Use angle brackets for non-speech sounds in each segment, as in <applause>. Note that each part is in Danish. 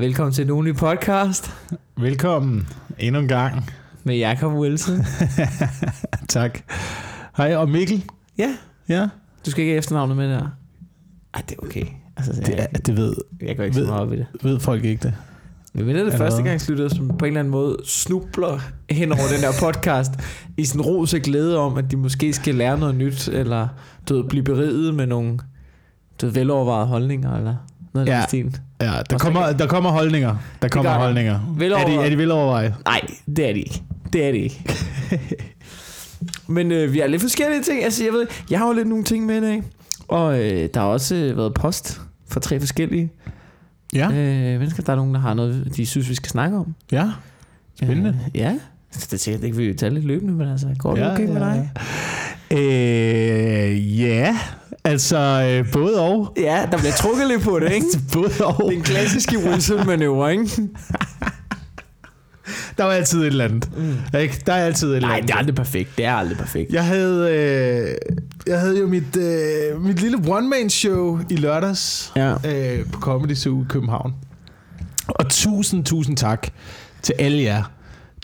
Velkommen til Nogen podcast Velkommen endnu en gang. med Jakob Wilson. <laughs> tak. Hej, og Mikkel. ja, Ja, du skal ikke have efternavnet med der. Ej, det er okay. Altså, det, jeg, er, det ved, jeg går ikke så ved- meget op i det. ved folk ikke det. Men det er det første gang slutter, som på en eller anden måde snubler hen over den der podcast i sådan ros og glæde om, at de måske skal lære noget nyt, eller du ved, blive beriget med nogle du ved, velovervejede holdninger, eller noget af Ja. den stil. Ja, der kommer, der kommer holdninger. Der kommer der. holdninger. Er de, er de velovervejet? Nej, det er det ikke. Det er det ikke. <laughs> Men øh, vi har lidt forskellige ting. Altså, jeg ved, jeg har jo lidt nogle ting med i dag. Og øh, der har også øh, været post fra tre forskellige Ja, øh, mennesker. Der er nogen, der har noget, de synes, vi skal snakke om. ja. Spændende. Øh, ja. Så det er sikkert ikke, vi vil tage lidt løbende, men altså, går det ja, okay med dig? Øh, ja, altså øh, både og. Ja, der bliver trukket lidt på det, ikke? Både og. Den klassiske Wilson-manøvre, ikke? <laughs> Der var altid et eller andet. Mm. Ikke? Der er altid et eller Nej, andet. det er aldrig perfekt. Det er aldrig perfekt. Jeg havde, øh, jeg havde jo mit, øh, mit lille one-man-show i lørdags Ja. øh, på Comedy Zoo i København. Og tusind, tusind tak til alle jer,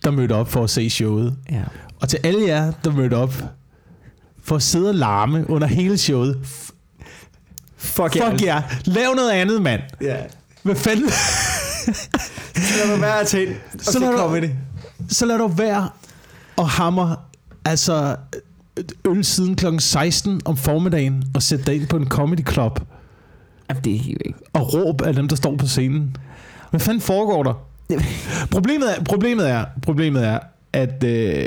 der mødte op for at se showet. ja. Og til alle jer, der mødte op for at sidde og larme under hele showet. F- Fuck, Fuck jer. Lav noget andet, mand. Ja. Hvad fanden? Lad mig være at ind, og Så så, lad du- det. Så lad du være og hammer altså øl siden kl. 16 om formiddagen og sætte dig ind på en comedy club Jamen, det er helt ikke. og råb af dem, der står på scenen. Hvad fanden foregår der? Problemet er, problemet er, problemet er at øh,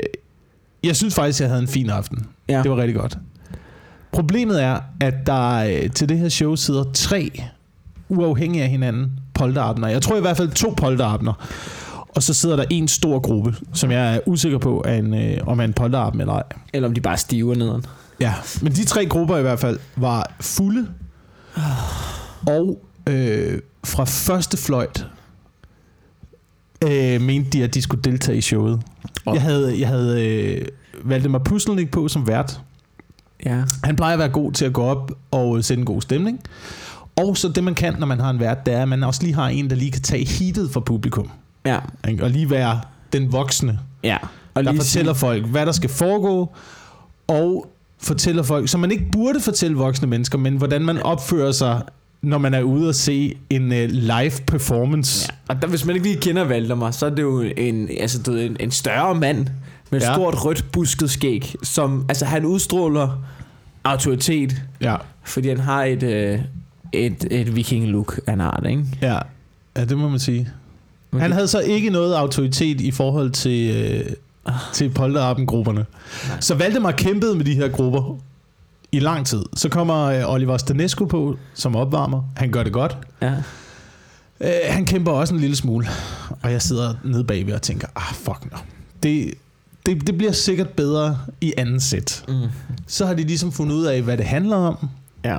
jeg synes faktisk, jeg havde en fin aften. Ja. Det var rigtig godt. Problemet er, at der øh, til det her show sidder tre uafhængige af hinanden polterabner. Jeg tror i hvert fald to polterabner. Og så sidder der en stor gruppe, som jeg er usikker på, er en, øh, om er en polterappen eller ej. Eller om de bare stiver nederen. Ja, men de tre grupper i hvert fald var fulde. Og øh, fra første fløjt øh, mente de, at de skulle deltage i showet. Og- Jeg havde, jeg havde øh, Valdemar Pusselnik på som vært. Ja. Han plejer at være god til at gå op og sætte en god stemning. Og så det, man kan, når man har en vært, det er, at man også lige har en, der lige kan tage heatet for publikum. Ja. Og lige være den voksne, Ja. Og der lige fortæller folk, hvad der skal foregå, og fortæller folk, som man ikke burde fortælle voksne mennesker, men hvordan man opfører sig, når man er ude og se en uh, live performance. Ja. Og der, hvis man ikke lige kender Valdemar, så er det jo en, altså, du en, en større mand med Ja. stort rødt busket skæg, som altså, han udstråler autoritet, Ja, fordi han har et, øh, et, et viking-look af en art, ikke? ja. ja det må man sige. Han havde så ikke noget autoritet i forhold til, øh, til polterappen-grupperne. Så Valdemar kæmpede med de her grupper i lang tid. Så kommer øh, Oliver Stanescu på som opvarmer. Han gør det godt. Ja. Øh, han kæmper også en lille smule. Og jeg sidder nede bagved og tænker, ah fuck no. Det, det, det bliver sikkert bedre i anden sæt. Mm. Så har de ligesom fundet ud af, hvad det handler om. Ja.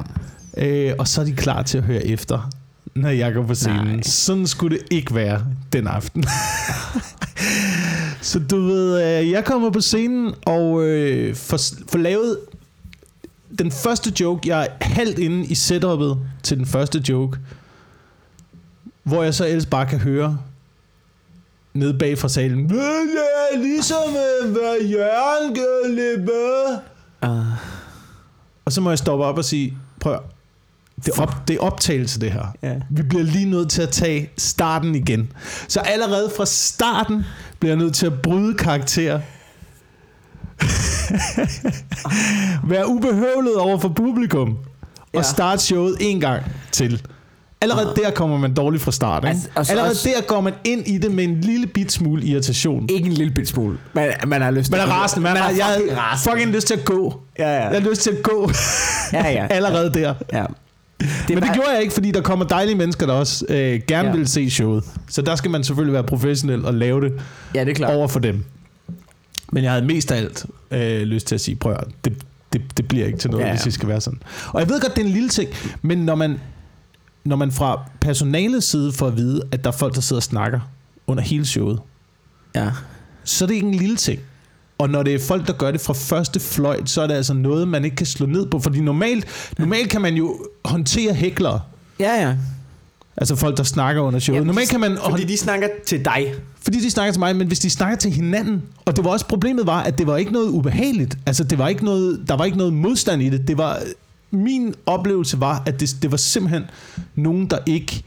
Øh, og så er de klar til at høre efter, når jeg går på scenen. Nej. Sådan skulle det ikke være den aften. <laughs> så du ved, øh, jeg kommer på scenen og øh, får, får lavet den første joke. Jeg er halvt inde i setupet til den første joke. Hvor jeg så ellers bare kan høre nede bag fra salen. "Men Det er ligesom, hvad Jørgen gør lidt Uh, Og så må jeg stoppe op og sige, prøv det er, op, det er optagelse det her. ja. Vi bliver lige nødt til at tage starten igen. Så allerede fra starten bliver jeg nødt til at bryde karakter. <laughs> Være ubehøvlet over for publikum. Ja. Og starte showet en gang til. Allerede der kommer man dårligt fra start. Ikke? Altså, og så Allerede også- der går man ind i det med en lille bit smule irritation. Ikke en lille bit smule. Man, man har lyst Man er rasende. Man, man har, jeg rasende. fucking lyst til at gå. Ja, ja. Jeg har lyst til at gå Ja, ja. <laughs> allerede der. ja. Det Men det bare- gjorde jeg ikke, fordi der kommer dejlige mennesker, der også øh, gerne Ja. ja. vil se showet. Så der skal man selvfølgelig være professionel og lave det Ja, det er klart. over for dem. Men jeg havde mest af alt øh, lyst til at sige, prøv at, det, det, det bliver ikke til noget, ja, ja. hvis det skal være sådan. Og jeg ved godt, det er en lille ting, men når man, når man fra personalets side får at vide, at der er folk, der sidder og snakker under hele showet, Ja. så er det ikke en lille ting. Og når det er folk, der gør det fra første fløjt, så er det altså noget, man ikke kan slå ned på. Fordi normalt, normalt kan man jo håndtere hæklere. Ja, ja. Altså folk, der snakker under showet. Jamen, Normalt kan man... Fordi de snakker til dig. fordi de snakker til mig, men hvis de snakker til hinanden, og det var også problemet var, at det var ikke noget ubehageligt. Altså det var ikke noget, der var ikke noget modstand i det. Det var, min oplevelse var, at det, det var simpelthen nogen, der ikke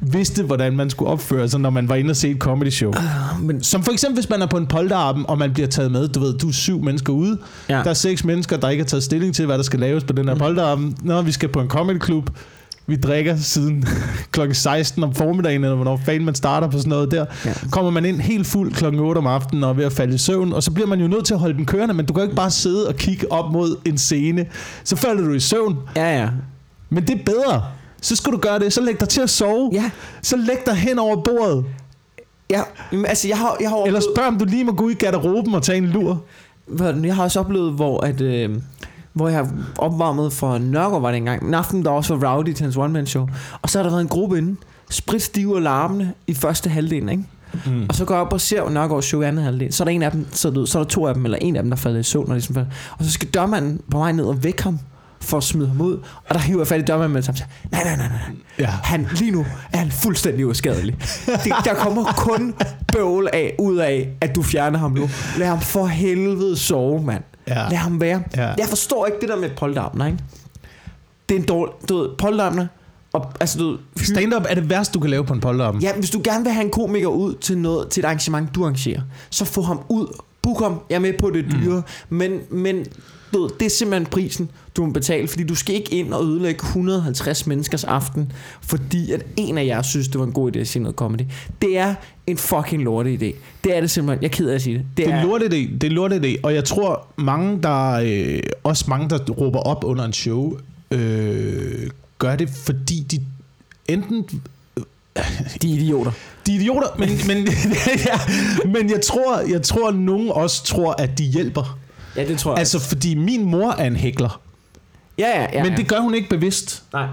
vidste, hvordan man skulle opføre sig, når man var inde og se et comedy show. Men, Som for eksempel, hvis man er på en polterappen, og man bliver taget med, du ved, du er syv mennesker ude, ja. der er seks mennesker, der ikke har taget stilling til, hvad der skal laves på den her Mm. polterappen. Nå, vi skal på en comedy club. Vi drikker siden <laughs> klokken 16 om formiddagen, eller hvornår fanden man starter på sådan noget der. Ja. Kommer man ind helt fuld klokken 8 om aftenen og er ved at falde i søvn, og så bliver man jo nødt til at holde den kørende, men du kan jo ikke bare sidde og kigge op mod en scene. Så falder du i søvn. ja, ja. Men det er bedre. Så skal du gøre det. Så læg dig til at sove. Ja, Så læg dig hen over bordet. ja. Jamen, altså, jeg har, jeg har Eller oplevet- spørg, om du lige må gå ud i garderoben og tage en lur. Jeg har også oplevet, hvor, at, øh, hvor jeg har opvarmet for Nørgaard var det engang. En aften, der også var rowdy til hans one-man show. Og så har der været en gruppe inde, spritstive og larmende i første halvdel, ikke? Mm. Og så går jeg op og ser Nørgaards show i anden halvdel. Så er der en af dem, så er, der, så er der to af dem, eller en af dem, der falder i søvn. Og, ligesom, falder. og så skal dørmanden på vej ned og vække ham for at smide ham ud. Og der hiver jeg fat i dørmanden med det samme. og siger, Nej, nej, nej, nej. Ja. Han, lige nu er han fuldstændig uskadelig. Det, der kommer kun bøvl af, ud af, at du fjerner ham nu. Lad ham for helvede sove, mand. Ja. Lad ham være. Ja. Jeg forstår ikke det der med polterabner, ikke? Det er en dårlig... Du ved, polterabner... Og, altså, du Stand-up er det værste, du kan lave på en polterappen. Ja, hvis du gerne vil have en komiker ud til noget til et arrangement, du arrangerer, så få ham ud. Book ham. Jeg er med på det dyre. Mm. Men, men du ved, det er simpelthen prisen, du må betale. Fordi du skal ikke ind og ødelægge 150 menneskers aften, fordi at en af jer synes, det var en god idé at sige noget comedy. Det er en fucking lorte idé. Det er det simpelthen. Jeg er ked af at sige det. Det er en lortet idé, det er en lortet idé, og jeg tror mange der øh, også mange der råber op under en show, øh, gør det fordi de enten De er idioter. de er idioter, men men <laughs> ja, men jeg tror jeg tror nogen også tror at de hjælper. Ja, det tror jeg. Altså fordi min mor er en hækler, ja, ja, ja. men det gør hun ikke bevidst. Nej.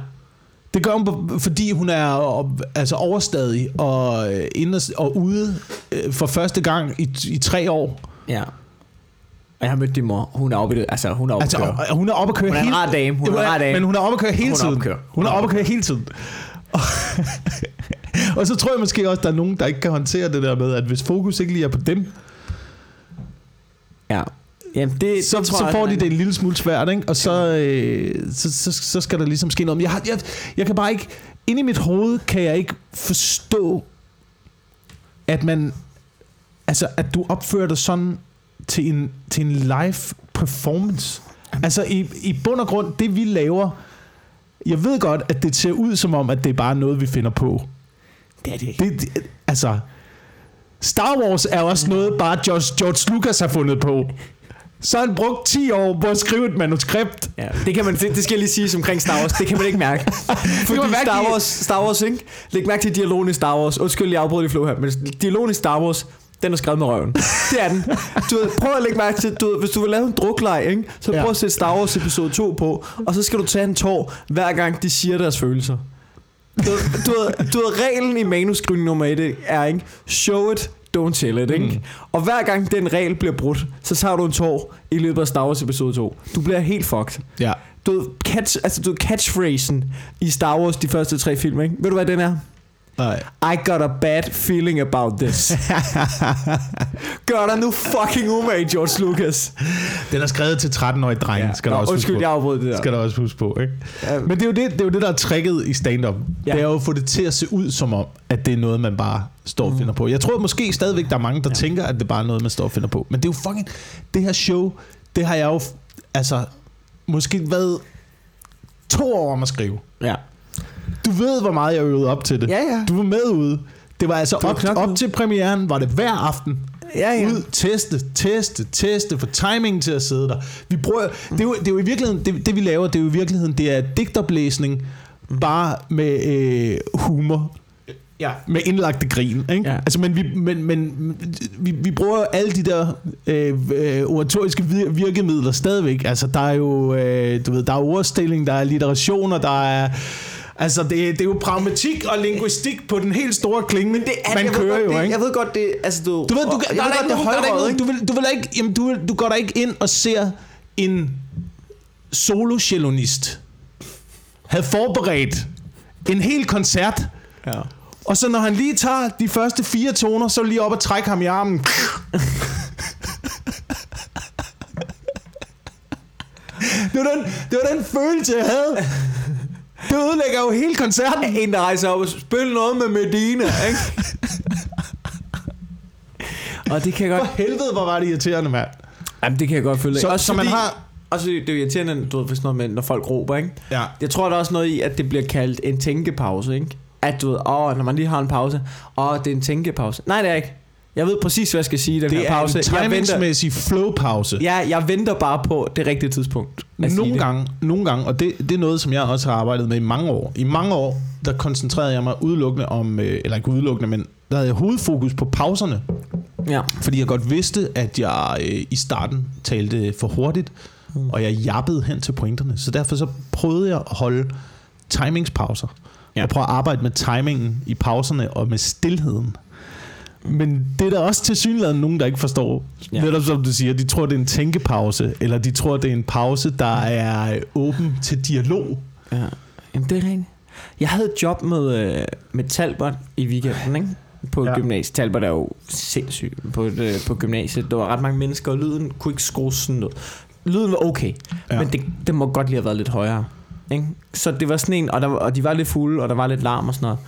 Det gør hun, fordi hun er altså overstadig og, øh, inde og, ude øh, for første gang i, i tre år. Ja. Og jeg har mødt din mor. Hun er oppe. Altså, hun er oppe Altså, køre. hun er oppe at køre Hun er en hele rar dame. Hun er en rar dame. Men hun er oppe at køre hele Hun er tiden. oppe at køre. Hun er oppe at køre hele tiden. Og, <laughs> og så tror jeg måske også, der er nogen, der ikke kan håndtere det der med, at hvis fokus ikke lige er på dem. Jamen, det, så, det tror så jeg, får de det en lille smule svært, ikke? Og så, øh, så, så, så skal der ligesom ske noget. Men jeg, har, jeg, jeg kan bare ikke... Inde i mit hoved kan jeg ikke forstå, at man... Altså, at du opfører dig sådan til en, til en live performance. Altså, i, i bund og grund, det vi laver... Jeg ved godt, at det ser ud som om, at det er bare noget, vi finder på. Det er det ikke. Det, det, altså, Star Wars er også noget, bare George, George Lucas har fundet på. Så har han brugt 10 år på at skrive et manuskript. Ja, det, kan man, det, det skal jeg lige sige omkring Star Wars. Det kan man ikke mærke. <laughs> Fordi mærke Star i- Wars, Star Wars, ikke? Læg mærke til dialogen i Star Wars. Undskyld, jeg afbryder lige flow her. Men dialogen i Star Wars, den er skrevet med røven. Det er den. Du ved, prøv at lægge mærke til, du ved, hvis du vil lave en drukleg, ikke? så prøv Ja. at sætte Star Wars episode 2 på, og så skal du tage en tår, hver gang de siger deres følelser. Du, du, du ved, reglen i manuskrivning nummer 1 er, ikke? Show it, don't tell it, ikke? Mm. Og hver gang den regel bliver brudt, så tager du en tår i løbet af Star Wars episode 2. Du bliver helt fucked. Ja. Du ved, catch, altså, du catchphrasen i Star Wars, de første tre film, ikke? Ved du, hvad den er? Nej. I got a bad feeling about this. <laughs> Gør dig nu fucking umage, George Lucas. Den er skrevet til 13-årige drenge, ja. skal der Nå, også undskyld, huske jeg på. afbrød det der. Skal der også huske på, ikke? Ja, Men det er, jo det, det er jo det, der er tricket i stand-up. Ja. Det er jo at få det til at se ud som om, at det er noget, man bare står og finder på. Jeg tror måske stadigvæk, der er mange, der ja. tænker, at det bare er noget, man står og finder på. Men det er jo fucking... Det her show, det har jeg jo... Altså, måske været to år om at skrive. ja. Du ved, hvor meget jeg øvede op til det. Ja, ja. Du var med ude. Det var altså var op, knoklet. op til premieren, var det hver aften. Ja, ja. Ud, teste, teste, teste, for timingen til at sidde der. Vi bruger, det, er jo, det er jo i virkeligheden, det, det vi laver, det er jo i virkeligheden, det er digtoplæsning, bare med øh, humor. Ja. Med indlagte grin, ikke? Ja. Altså, men vi, men, men vi, vi bruger alle de der øh, øh, oratoriske vir- virkemidler stadigvæk. Altså, der er jo, øh, du ved, der er ordstilling, der er litterationer, der er... Altså, det, det er jo pragmatik og linguistik på den helt store klinge. Men det er, man kører godt, jo, det, ikke? Jeg ved godt, det altså du... Du ved, du, jeg der, ved er godt, der er ikke højrøget, nogen, du vil, du vil ikke, jamen, du, du går der ikke ind og ser en solo cellonist havde forberedt en hel koncert. Ja. Og så når han lige tager de første fire toner, så er lige op og trække ham i armen. <laughs> Det var, den, det var den følelse, jeg havde. Det ødelægger jo hele koncerten. En, der rejser op og spiller noget med Medina, ikke? og det kan jeg For godt... helvede, hvor var det irriterende, mand. Jamen, det kan jeg godt følge. Så- Også så man fordi- har- Også fordi det er jo irriterende, du ved, hvis noget med, når folk råber, ikke? Ja. Jeg tror, der er også noget i, at det bliver kaldt en tænkepause, ikke? At du ved, åh, når man lige har en pause, åh, det er en tænkepause. Nej, det er ikke. Jeg ved præcis, hvad jeg skal sige i den Det her er pause. en jeg venter, timingsmæssig flowpause. ja, jeg venter bare på det rigtige tidspunkt. Nogle det. gange, nogle gange, og det, det er noget, som jeg også har arbejdet med i mange år. I mange år, der koncentrerede jeg mig udelukkende om, øh, eller ikke udelukkende, men der havde jeg hovedfokus på pauserne. Ja. Fordi jeg godt vidste, at jeg øh, i starten talte for hurtigt, mm. og jeg jappede hen til pointerne. Så derfor så prøvede jeg at holde timingspauser. Ja. Ja. Og prøve at arbejde med timingen i pauserne og med stillheden. Men det er der også til synligheden nogen, der ikke forstår. Ja. Netop som du siger, de tror, det er en tænkepause, eller de tror, det er en pause, der er åben til dialog. Ja, Jamen, det er rigtigt. Jeg havde et job med, øh, med Talbot i weekenden, ikke? På ja. Gymnasiet. Talbot er jo sindssyg på, et, øh, på gymnasiet. Der var ret mange mennesker, og lyden kunne ikke skrues sådan noget. Lyden var okay, ja. Men det, det må godt lige have været lidt højere. Ikke? Så det var sådan en, og, der, og de var lidt fulde, og der var lidt larm og sådan noget.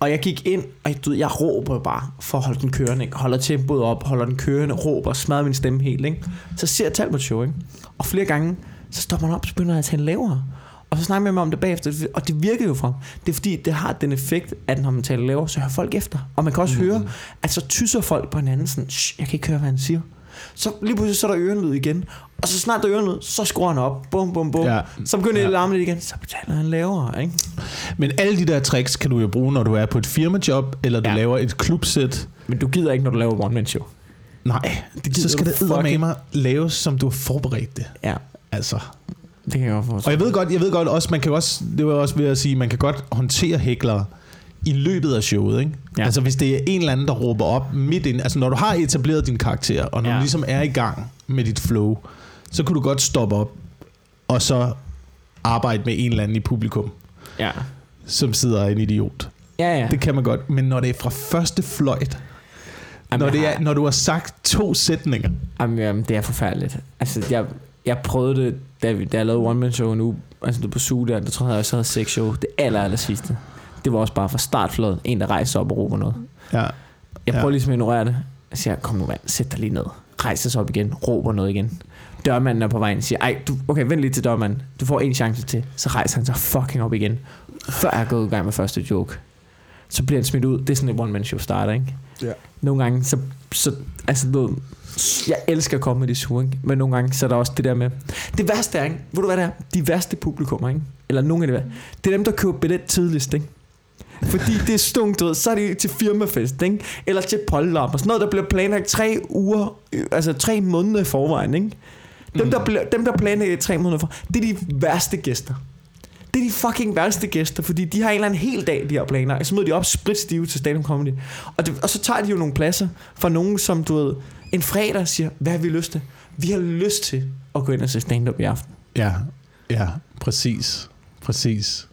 Og jeg gik ind, og jeg, du jeg råber bare for at holde den kørende. Ikke? Holder tempoet op, holder den kørende, råber, smadrer min stemme helt. Ikke? Så ser jeg Talbot show, ikke? og flere gange, så stopper han op, så begynder jeg at tale lavere. Og så snakker jeg med mig om det bagefter, og det virker jo for ham. Det er fordi, det har den effekt, at når man taler lavere, så hører folk efter. Og man kan også mm. høre, at så tysser folk på hinanden sådan, jeg kan ikke høre, hvad han siger. Så lige pludselig så er der ørenlyd igen. Og så snart der er ørenlyd, så skruer han op. Bum, bum, bum. Ja. Så begynder jeg Ja. at larme lidt igen. Så betaler han lavere, ikke? Men alle de der tricks kan du jo bruge, når du er på et firmajob, eller du Ja. laver et klubsæt. Men du gider ikke, når du laver one-man-show. Nej, gider så skal det eddermame laves, som du har forberedt det. Ja, Altså. det kan jeg godt Og forstå. jeg ved godt, jeg ved godt også, man kan også, det var også ved at sige, man kan godt håndtere hæklere i løbet af showet, ikke? Ja. Altså hvis det er en eller anden, der råber op midt ind, altså når du har etableret din karakter, og når Ja. du ligesom er i gang med dit flow, så kunne du godt stoppe op, og så arbejde med en eller anden i publikum, Ja. som sidder er en idiot. Ja, ja. Det kan man godt, men når det er fra første fløjt, Jamen, når, det er, når du har sagt to sætninger, Jamen, jamen, det er forfærdeligt. Altså, jeg, jeg prøvede det, da, vi, da jeg lavede one man show nu, altså det på suge der, der tror jeg, jeg også havde seks show. Det aller, aller sidste. Det var også bare fra startfløjet. En, der rejser op og råber noget. ja, Jeg Ja. prøver ligesom at ignorere det. Jeg siger, kom nu mand, sæt dig lige ned. Rejser sig op igen, råber noget igen. Dørmanden er på vejen, siger, ej, du, okay, vent lige til dørmanden. Du får en chance til. Så rejser han sig fucking op igen. Før jeg er gået i gang med første joke. Så bliver han smidt ud. Det er sådan et one man show starter, ikke? Ja. Nogle gange, så, så altså, du, jeg elsker comedy sure, ikke? Men nogle gange, så er der også det der med... Det værste er, ikke? Ved du hvad det er? De værste publikummer, ikke? Eller nogle af de værste. Det er dem, der køber billet tidligst, ikke? Fordi det er stungt, du ved, så er det til firmafest, ikke? Eller til polterop og sådan noget, der bliver planlagt tre uger, øh, altså tre måneder i forvejen, ikke? Dem, der, bliver, dem, der planlægger tre måneder for, det er de værste gæster. Det er de fucking værste gæster, fordi de har en eller anden hel dag, de har planer. Så møder de op spritstive til stand comedy. Og, det, og så tager de jo nogle pladser fra nogen, som du ved, en fredag siger, hvad har vi lyst til? Vi har lyst til at gå ind og se stand-up i aften. Ja, ja, præcis. Præcis.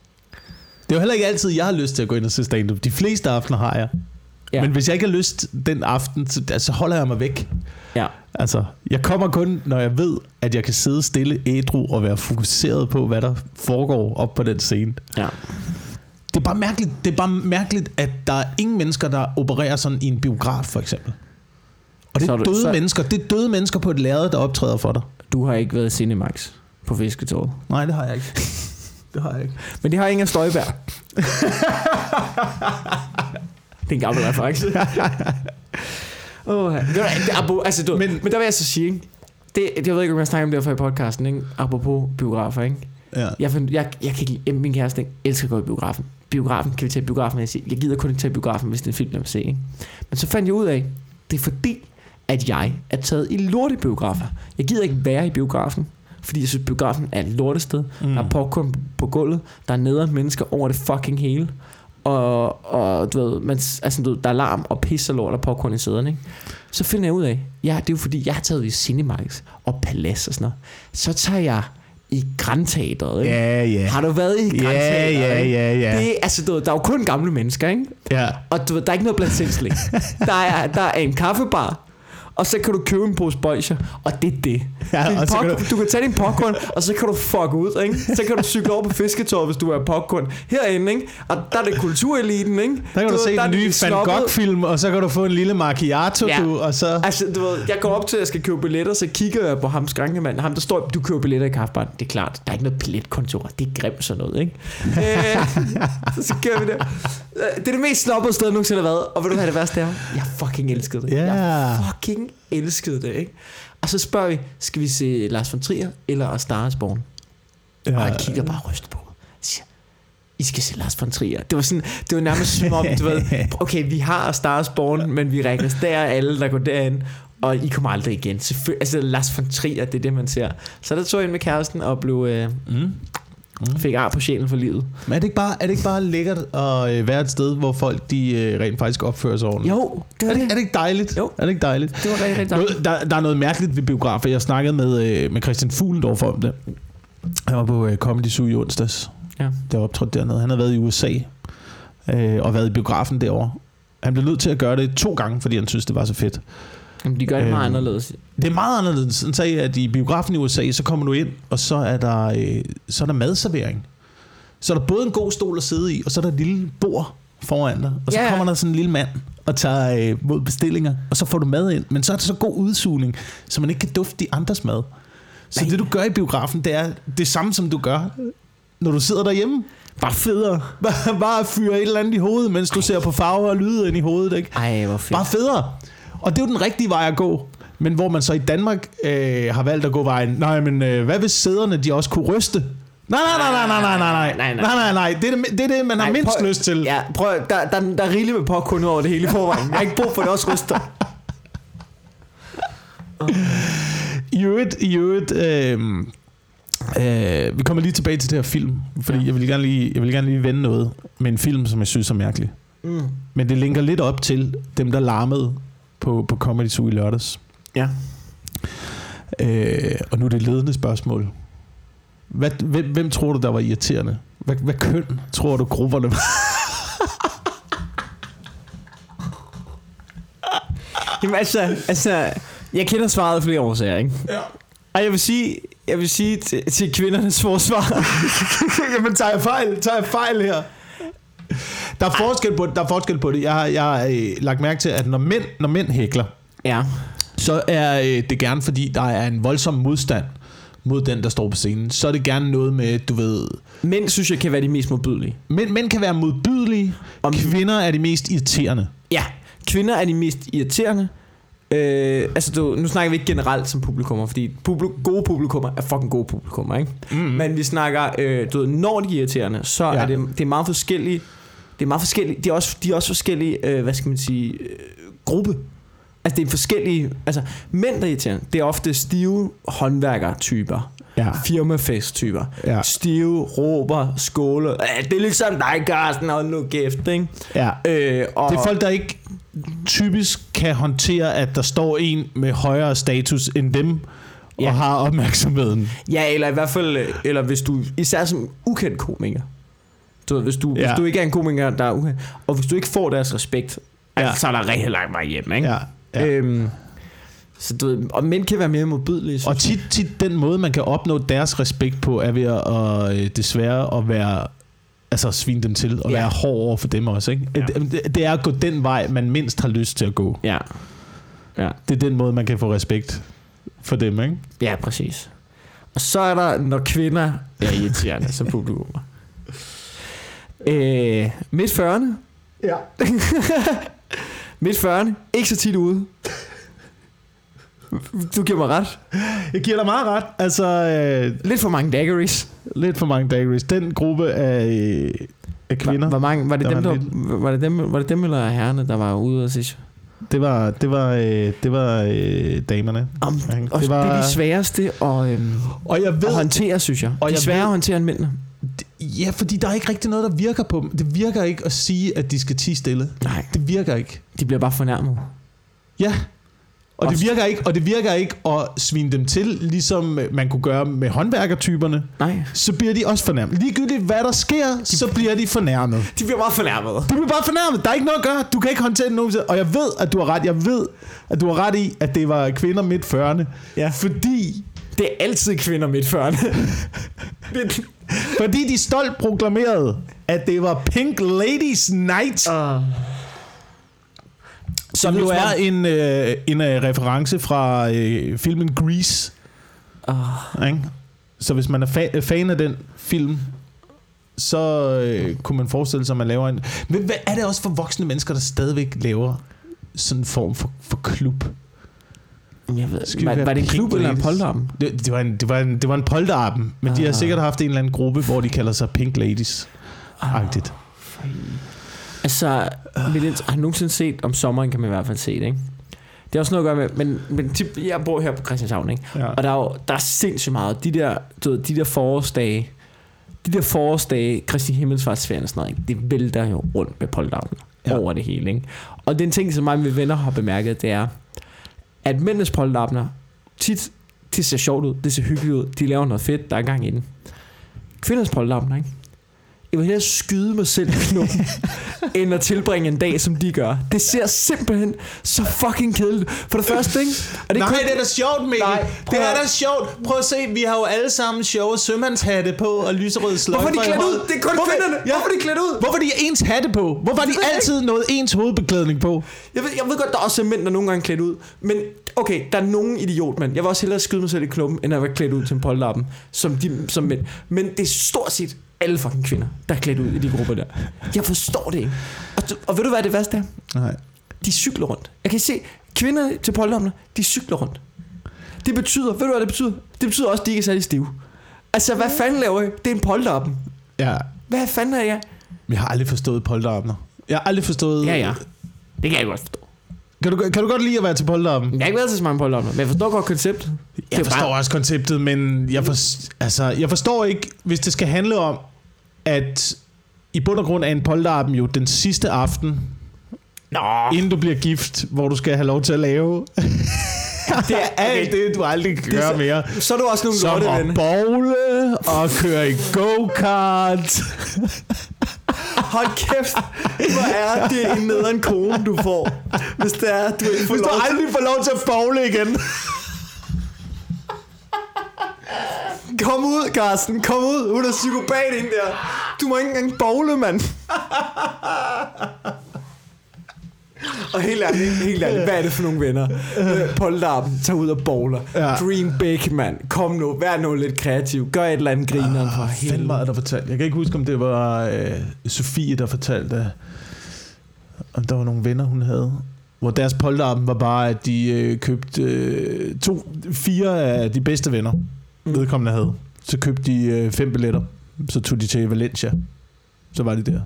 Det er jo heller ikke altid, jeg har lyst til at gå ind og se stand-up. De fleste aftener har jeg. Ja. Men hvis jeg ikke har lyst den aften, så, altså, så holder jeg mig væk. Ja. Altså, jeg kommer kun, når jeg ved, at jeg kan sidde stille, ædru og være fokuseret på, hvad der foregår op på den scene. Ja. Det er bare mærkeligt, det er bare mærkeligt at der er ingen mennesker, der opererer sådan i en biograf, for eksempel. Og det er er du- døde så- mennesker. Det er døde mennesker på et lærred, der optræder for dig. Du har ikke været i Cinemax på Fisketåret. Nej, det har jeg ikke. <laughs> Det har jeg ikke. Men de har Inger Støjberg. det er en gammel reference. oh, det altså, du, men, Men- der vil jeg så sige, ikke? Det, jeg ved ikke, om jeg snakker om det før i podcasten, ikke? apropos biografer. Ikke? Ja. Jeg, find, jeg, jeg kan ikke min kæreste ikke, elsker at gå i biografen. Biografen, kan vi tage biografen? Jeg, siger, jeg gider kun ikke tage biografen, hvis det er en film, jeg vil se. Ikke? Men så fandt jeg ud af, det er fordi, at jeg er taget i lortebiografer. Jeg gider ikke være i biografen, fordi jeg synes, biografen er et lortested. Mm. Der er popcorn på gulvet, der er nederen mennesker over det fucking hele. Og, og du ved, man, altså, du ved, der er larm og pis og lort og popcorn i sæderne, ikke? Så finder jeg ud af, ja, det er jo fordi, jeg har taget i Cinemax og Palace og sådan noget. Så tager jeg i Grandteateret, ikke? Ja, ja. Har du været i Ja, Grandteateret, ja, ja, ja. Det, er- altså, du ved, der er jo kun gamle mennesker, ikke? Ja. Og du ved, der er ikke noget blandt sindslæg. <laughs> der, er, der er en kaffebar, og så kan du købe en pose bolcher, og det er det. Ja, så pop, kan du... du- du kan tage din popcorn, og så kan du fuck ud, ikke? Så kan du cykle over på fisketåret, hvis du er popcorn. Herinde, ikke? Og der er det kultureliten, ikke? Der kan du, ved, se er den de nye Van Gogh-film, og så kan du få en lille macchiato, Ja. du, og så... Altså, du ved, jeg går op til, at jeg skal købe billetter, så kigger jeg på ham skrænkemand. Ham, der står, du køber billetter i kaffebaren. Det er klart, der er ikke noget billetkontor. Det er grimt sådan noget, ikke? øh, så gør vi det. Øh, Det er det mest snobbede sted, jeg nogensinde har været. Og ved du, hvad det værste er? Jeg fucking elskede det. Ja. Jeg fucking elskede det, ikke? Og så spørger vi, skal vi se Lars von Trier eller A Star is Born? Ja. Og jeg kigger bare og ryster på. siger, I skal se Lars von Trier. Det var, sådan, det var nærmest som om, du ved, <laughs> okay, vi har A Star is Born, men vi registrerer alle, der går derind, og I kommer aldrig igen. Selvfølgelig, altså Lars von Trier, det er det, man ser. Så der tog jeg ind med kæresten og blev, øh, Mm. Fik ar på sjælen for livet. Men er det ikke bare, er det ikke bare lækkert at øh, være et sted, hvor folk de øh, rent faktisk opfører sig ordentligt? Jo, det Er det, er det ikke dejligt? Jo. Er det ikke dejligt? Det var rigtig, rigtig dejligt. Noget, der, der er noget mærkeligt ved biografer. Jeg snakkede med, øh, med Christian Fuglendorf om det. Han var på Comedy Zoo i onsdags. Ja. Der var optrådt dernede. Han har været i USA øh, og været i biografen derovre. Han blev nødt til at gøre det to gange, fordi han synes, det var så fedt. Jamen, de gør det meget Øhm, anderledes. Det er meget anderledes. Han sagde, at i biografen i USA, så kommer du ind, og så er der, øh, så er der madservering. Så er der både en god stol at sidde i, og så er der et lille bord foran dig. Og så ja. kommer der sådan en lille mand og tager øh, mod bestillinger, og så får du mad ind. Men så er det så god udsugning, så man ikke kan dufte de andres mad. Så Nej. det du gør i biografen, det er det samme, som du gør, når du sidder derhjemme. Bare federe. Bare, <laughs> bare fyre et eller andet i hovedet, mens du ser på farver og lyde ind i hovedet. Ikke? Ej, hvor fedt. Bare federe. Og det er jo den rigtige vej at gå. Men hvor man så i Danmark øh, har valgt at gå vejen. Nej, men øh, hvad hvis sæderne de også kunne ryste? Nej, nej, nej, nej, nej, nej, nej, nej, nej, nej, nej. Det er det, det, er det man har Ej, mindst prøv- lyst til. Ja, prøv, der, der, der er rigeligt med popcorn over det hele i forvejen. Jeg har ikke brug for, at det også ryster. I øvrigt, i øvrigt øh, øh, vi kommer lige tilbage til det her film, fordi Ja. jeg, vil gerne lige, jeg vil gerne lige vende noget med en film, som jeg synes er mærkelig. Mm. Men det linker lidt op til dem, der larmede på, på Comedy Zoo i lørdags. Ja. Øh, og nu er det ledende spørgsmål. Hvad, hvem, hvem tror du, der var irriterende? Hvad, hvad køn tror du, grupperne var? <laughs> Jamen altså, altså, jeg kender svaret af flere årsager, ikke? Ja. Og jeg vil sige, jeg vil sige til, til kvindernes forsvar, <laughs> Jamen, tager jeg fejl? Tager jeg fejl her? Der er forskel på det. Der er forskel på det. Jeg har, jeg har øh, lagt mærke til, at når mænd, når mænd hækler, ja, så er øh, det gerne, fordi der er en voldsom modstand mod den, der står på scenen. Så er det gerne noget med, du ved... mænd synes jeg kan være de mest modbydelige. Mænd, mænd kan være modbydelige, og kvinder er de mest irriterende. Ja, kvinder er de mest irriterende. Øh, altså du, nu snakker vi ikke generelt som publikummer, fordi publi- gode publikummer er fucking gode publikummer, ikke? Mm. Men vi snakker, øh, du ved, når de er irriterende, så. Ja. er det, det er meget forskellige. Det er meget forskellige. De er også, de er også forskellige, øh, hvad skal man sige, øh, gruppe. Altså det er forskellige, altså mænd der er irriterende, det er ofte stive håndværker-typer. Ja. Firmafest-typer. Ja. Stive, råber, skåle. "Øh, Det er ligesom dig, Carsten, og nu kæft, ikke? ja. Øh, og, Det er folk, der ikke typisk kan håndtere, at der står en med højere status end dem, Ja. og har opmærksomheden. Ja, eller i hvert fald, eller hvis du, især som ukendt komiker. Du ved, hvis du, ja. Hvis du ikke er en komiker, der er ukendt, og hvis du ikke får deres respekt, ja. Altså, så er der rigtig langt vej hjem, ikke? Ja. ja. Øhm, så du ved, og mænd kan være mere modbydelige, Og tit, tit den måde, man kan opnå deres respekt på, er ved at, øh, desværre at være altså svine dem til og Ja. være hård over for dem også. Ikke? Ja. Det, det, er at gå den vej, man mindst har lyst til at gå. Ja. ja, Det er den måde, man kan få respekt for dem. Ikke? ja, præcis. Og så er der, når kvinder er irriterende som publikum. Øh, midt 40'erne. Ja. <laughs> Midt 40'erne. Ikke så tit ude. Du giver mig ret. Jeg giver dig meget ret. Altså, øh, Lidt for mange daggeries. lidt for mange daggeries. Den gruppe af, øh, af kvinder, Var, var, mange, var, det Der dem, var der, var, det dem, var det dem eller herrene, der var ude og se? det var, det var, øh, det var øh, damerne. Om, det, var- det er de sværeste at, øhm, Og jeg ved, at håndtere, synes jeg. Og de er jeg svære ved- at håndtere end mændene. Ja, fordi der er ikke rigtig noget, der virker på dem. Det virker ikke at sige, at de skal tige stille. Nej, Det virker ikke. de bliver bare fornærmet. Ja. Og det virker ikke, og det virker ikke at svine dem til, ligesom man kunne gøre med håndværkertyperne. Nej. Så bliver de også fornærmet. Ligegyldigt hvad der sker, så bliver de fornærmet. De bliver meget fornærmet. Du bliver bare fornærmet. Der er ikke noget at gøre. Du kan ikke håndtere det nogensinde. Og jeg ved, at du har ret. Jeg ved, at du har ret i, at det var kvinder midt 40'erne. Ja. Fordi, Det er altid kvinder midt 40'erne. <laughs> det, fordi de stolt proklamerede, at det var Pink Ladies Night. uh, Som jo er en, øh, en øh, reference fra øh, filmen Grease. uh, Ikke? Så hvis man er fa- fan af den film, så øh, kunne man forestille sig, at man laver en... Men hvad er det også for voksne mennesker, der stadigvæk laver sådan en form for, for klub? Jeg ved, Skal var, var det en klub eller en polterarm? Det, det, var en, det, var en, det var en polterappen, men ah. de har Ah. sikkert haft en eller anden gruppe, hvor de kalder sig Pink Ladies. Agtigt. Altså, Milens, har du nogensinde set, om sommeren kan man i hvert fald se det, ikke? Det er også noget at gøre med, men, men tip, jeg bor her på Christianshavn, ikke? Ja. Og der er jo der er sindssygt meget. De der, du ved, de der forårsdage, de der forårsdage, Kristi Himmelsfartsferien og sådan noget, ikke? det vælter jo rundt med polterabler Ja. over det hele. Ikke? Og det er en ting, som mig og mine venner har bemærket, det er, at mændenes polterabler tit, det ser sjovt ud, det ser hyggeligt ud, de laver noget fedt, der er gang i den. Kvindernes polterabler, ikke? Jeg vil hellere skyde mig selv i knoppen, <laughs> end at tilbringe en dag, som de gør. Det ser simpelthen så fucking kedeligt. For det første, ikke? Og det Nej, kun- det er da sjovt, Mikkel. Nej, det er da sjovt. Prøv at se, vi har jo alle sammen sjove sømandshatte på og lyserøde sløjfer Hvorfor er de i klædt ud? Det er kun Hvorfor- kvinderne. Ja. Hvorfor er de klædt ud? Hvorfor er de ens hatte på? Hvorfor har de altid noget ens hovedbeklædning på? Jeg ved, jeg ved godt, der også er mænd, der nogle gange klædt ud. Men okay, der er nogen idiot, mand. Jeg vil også hellere skyde mig selv i klubben, end at være klædt ud til en polterappen, som, de, som mænd. Men det er stort set alle fucking kvinder, der er klædt ud i de grupper der. Jeg forstår det ikke. Og, og ved du, hvad det værste er? Nej. De cykler rundt. Jeg kan se, kvinder til polterapperne, de cykler rundt. Det betyder, ved du hvad det betyder? Det betyder også, at de ikke er særlig stive. Altså, hvad fanden laver I? Det er en polterappen. Ja, Hvad fanden er jeg? jeg har aldrig forstået polterabner. Jeg har aldrig forstået... Ja, ja. Det kan jeg godt forstå. Kan du, kan du godt lide at være til polterappen? Jeg har ikke været til så mange polterapper, men jeg forstår godt konceptet. Jeg forstår bare- også konceptet, men jeg, for, altså, jeg forstår ikke, hvis det skal handle om, at i bund og grund er en polterappen jo den sidste aften, Nå, inden du bliver gift, hvor du skal have lov til at lave <laughs> det er <laughs> alt det, du aldrig kan gøre mere. Så er du også nogle Som lorte at bowle og køre i go-kart. Hold kæft, hvor er det en nederen kone, du får, hvis det er, du ikke får Hvis du aldrig får lov til at bowle igen. Kom ud, Carsten, kom ud. Hun er psykopat ind der. Du må ikke engang bowle, mand. Og helt ærligt, helt ærligt, hvad er det for nogle venner? Polterappen, tag ud og bowler. Ja. Dream big, mand. Kom nu, vær nu lidt kreativ. Gør et eller andet grineren for Fandme helvede. meget, der fortalte. Jeg kan ikke huske, om det var øh, Sofie, der fortalte, om der var nogle venner, hun havde. Hvor deres polterappen var bare, at de øh, købte øh, to, fire af de bedste venner. Vedkommende havde. Så købte de øh, fem billetter. Så tog de til Valencia. Så var de der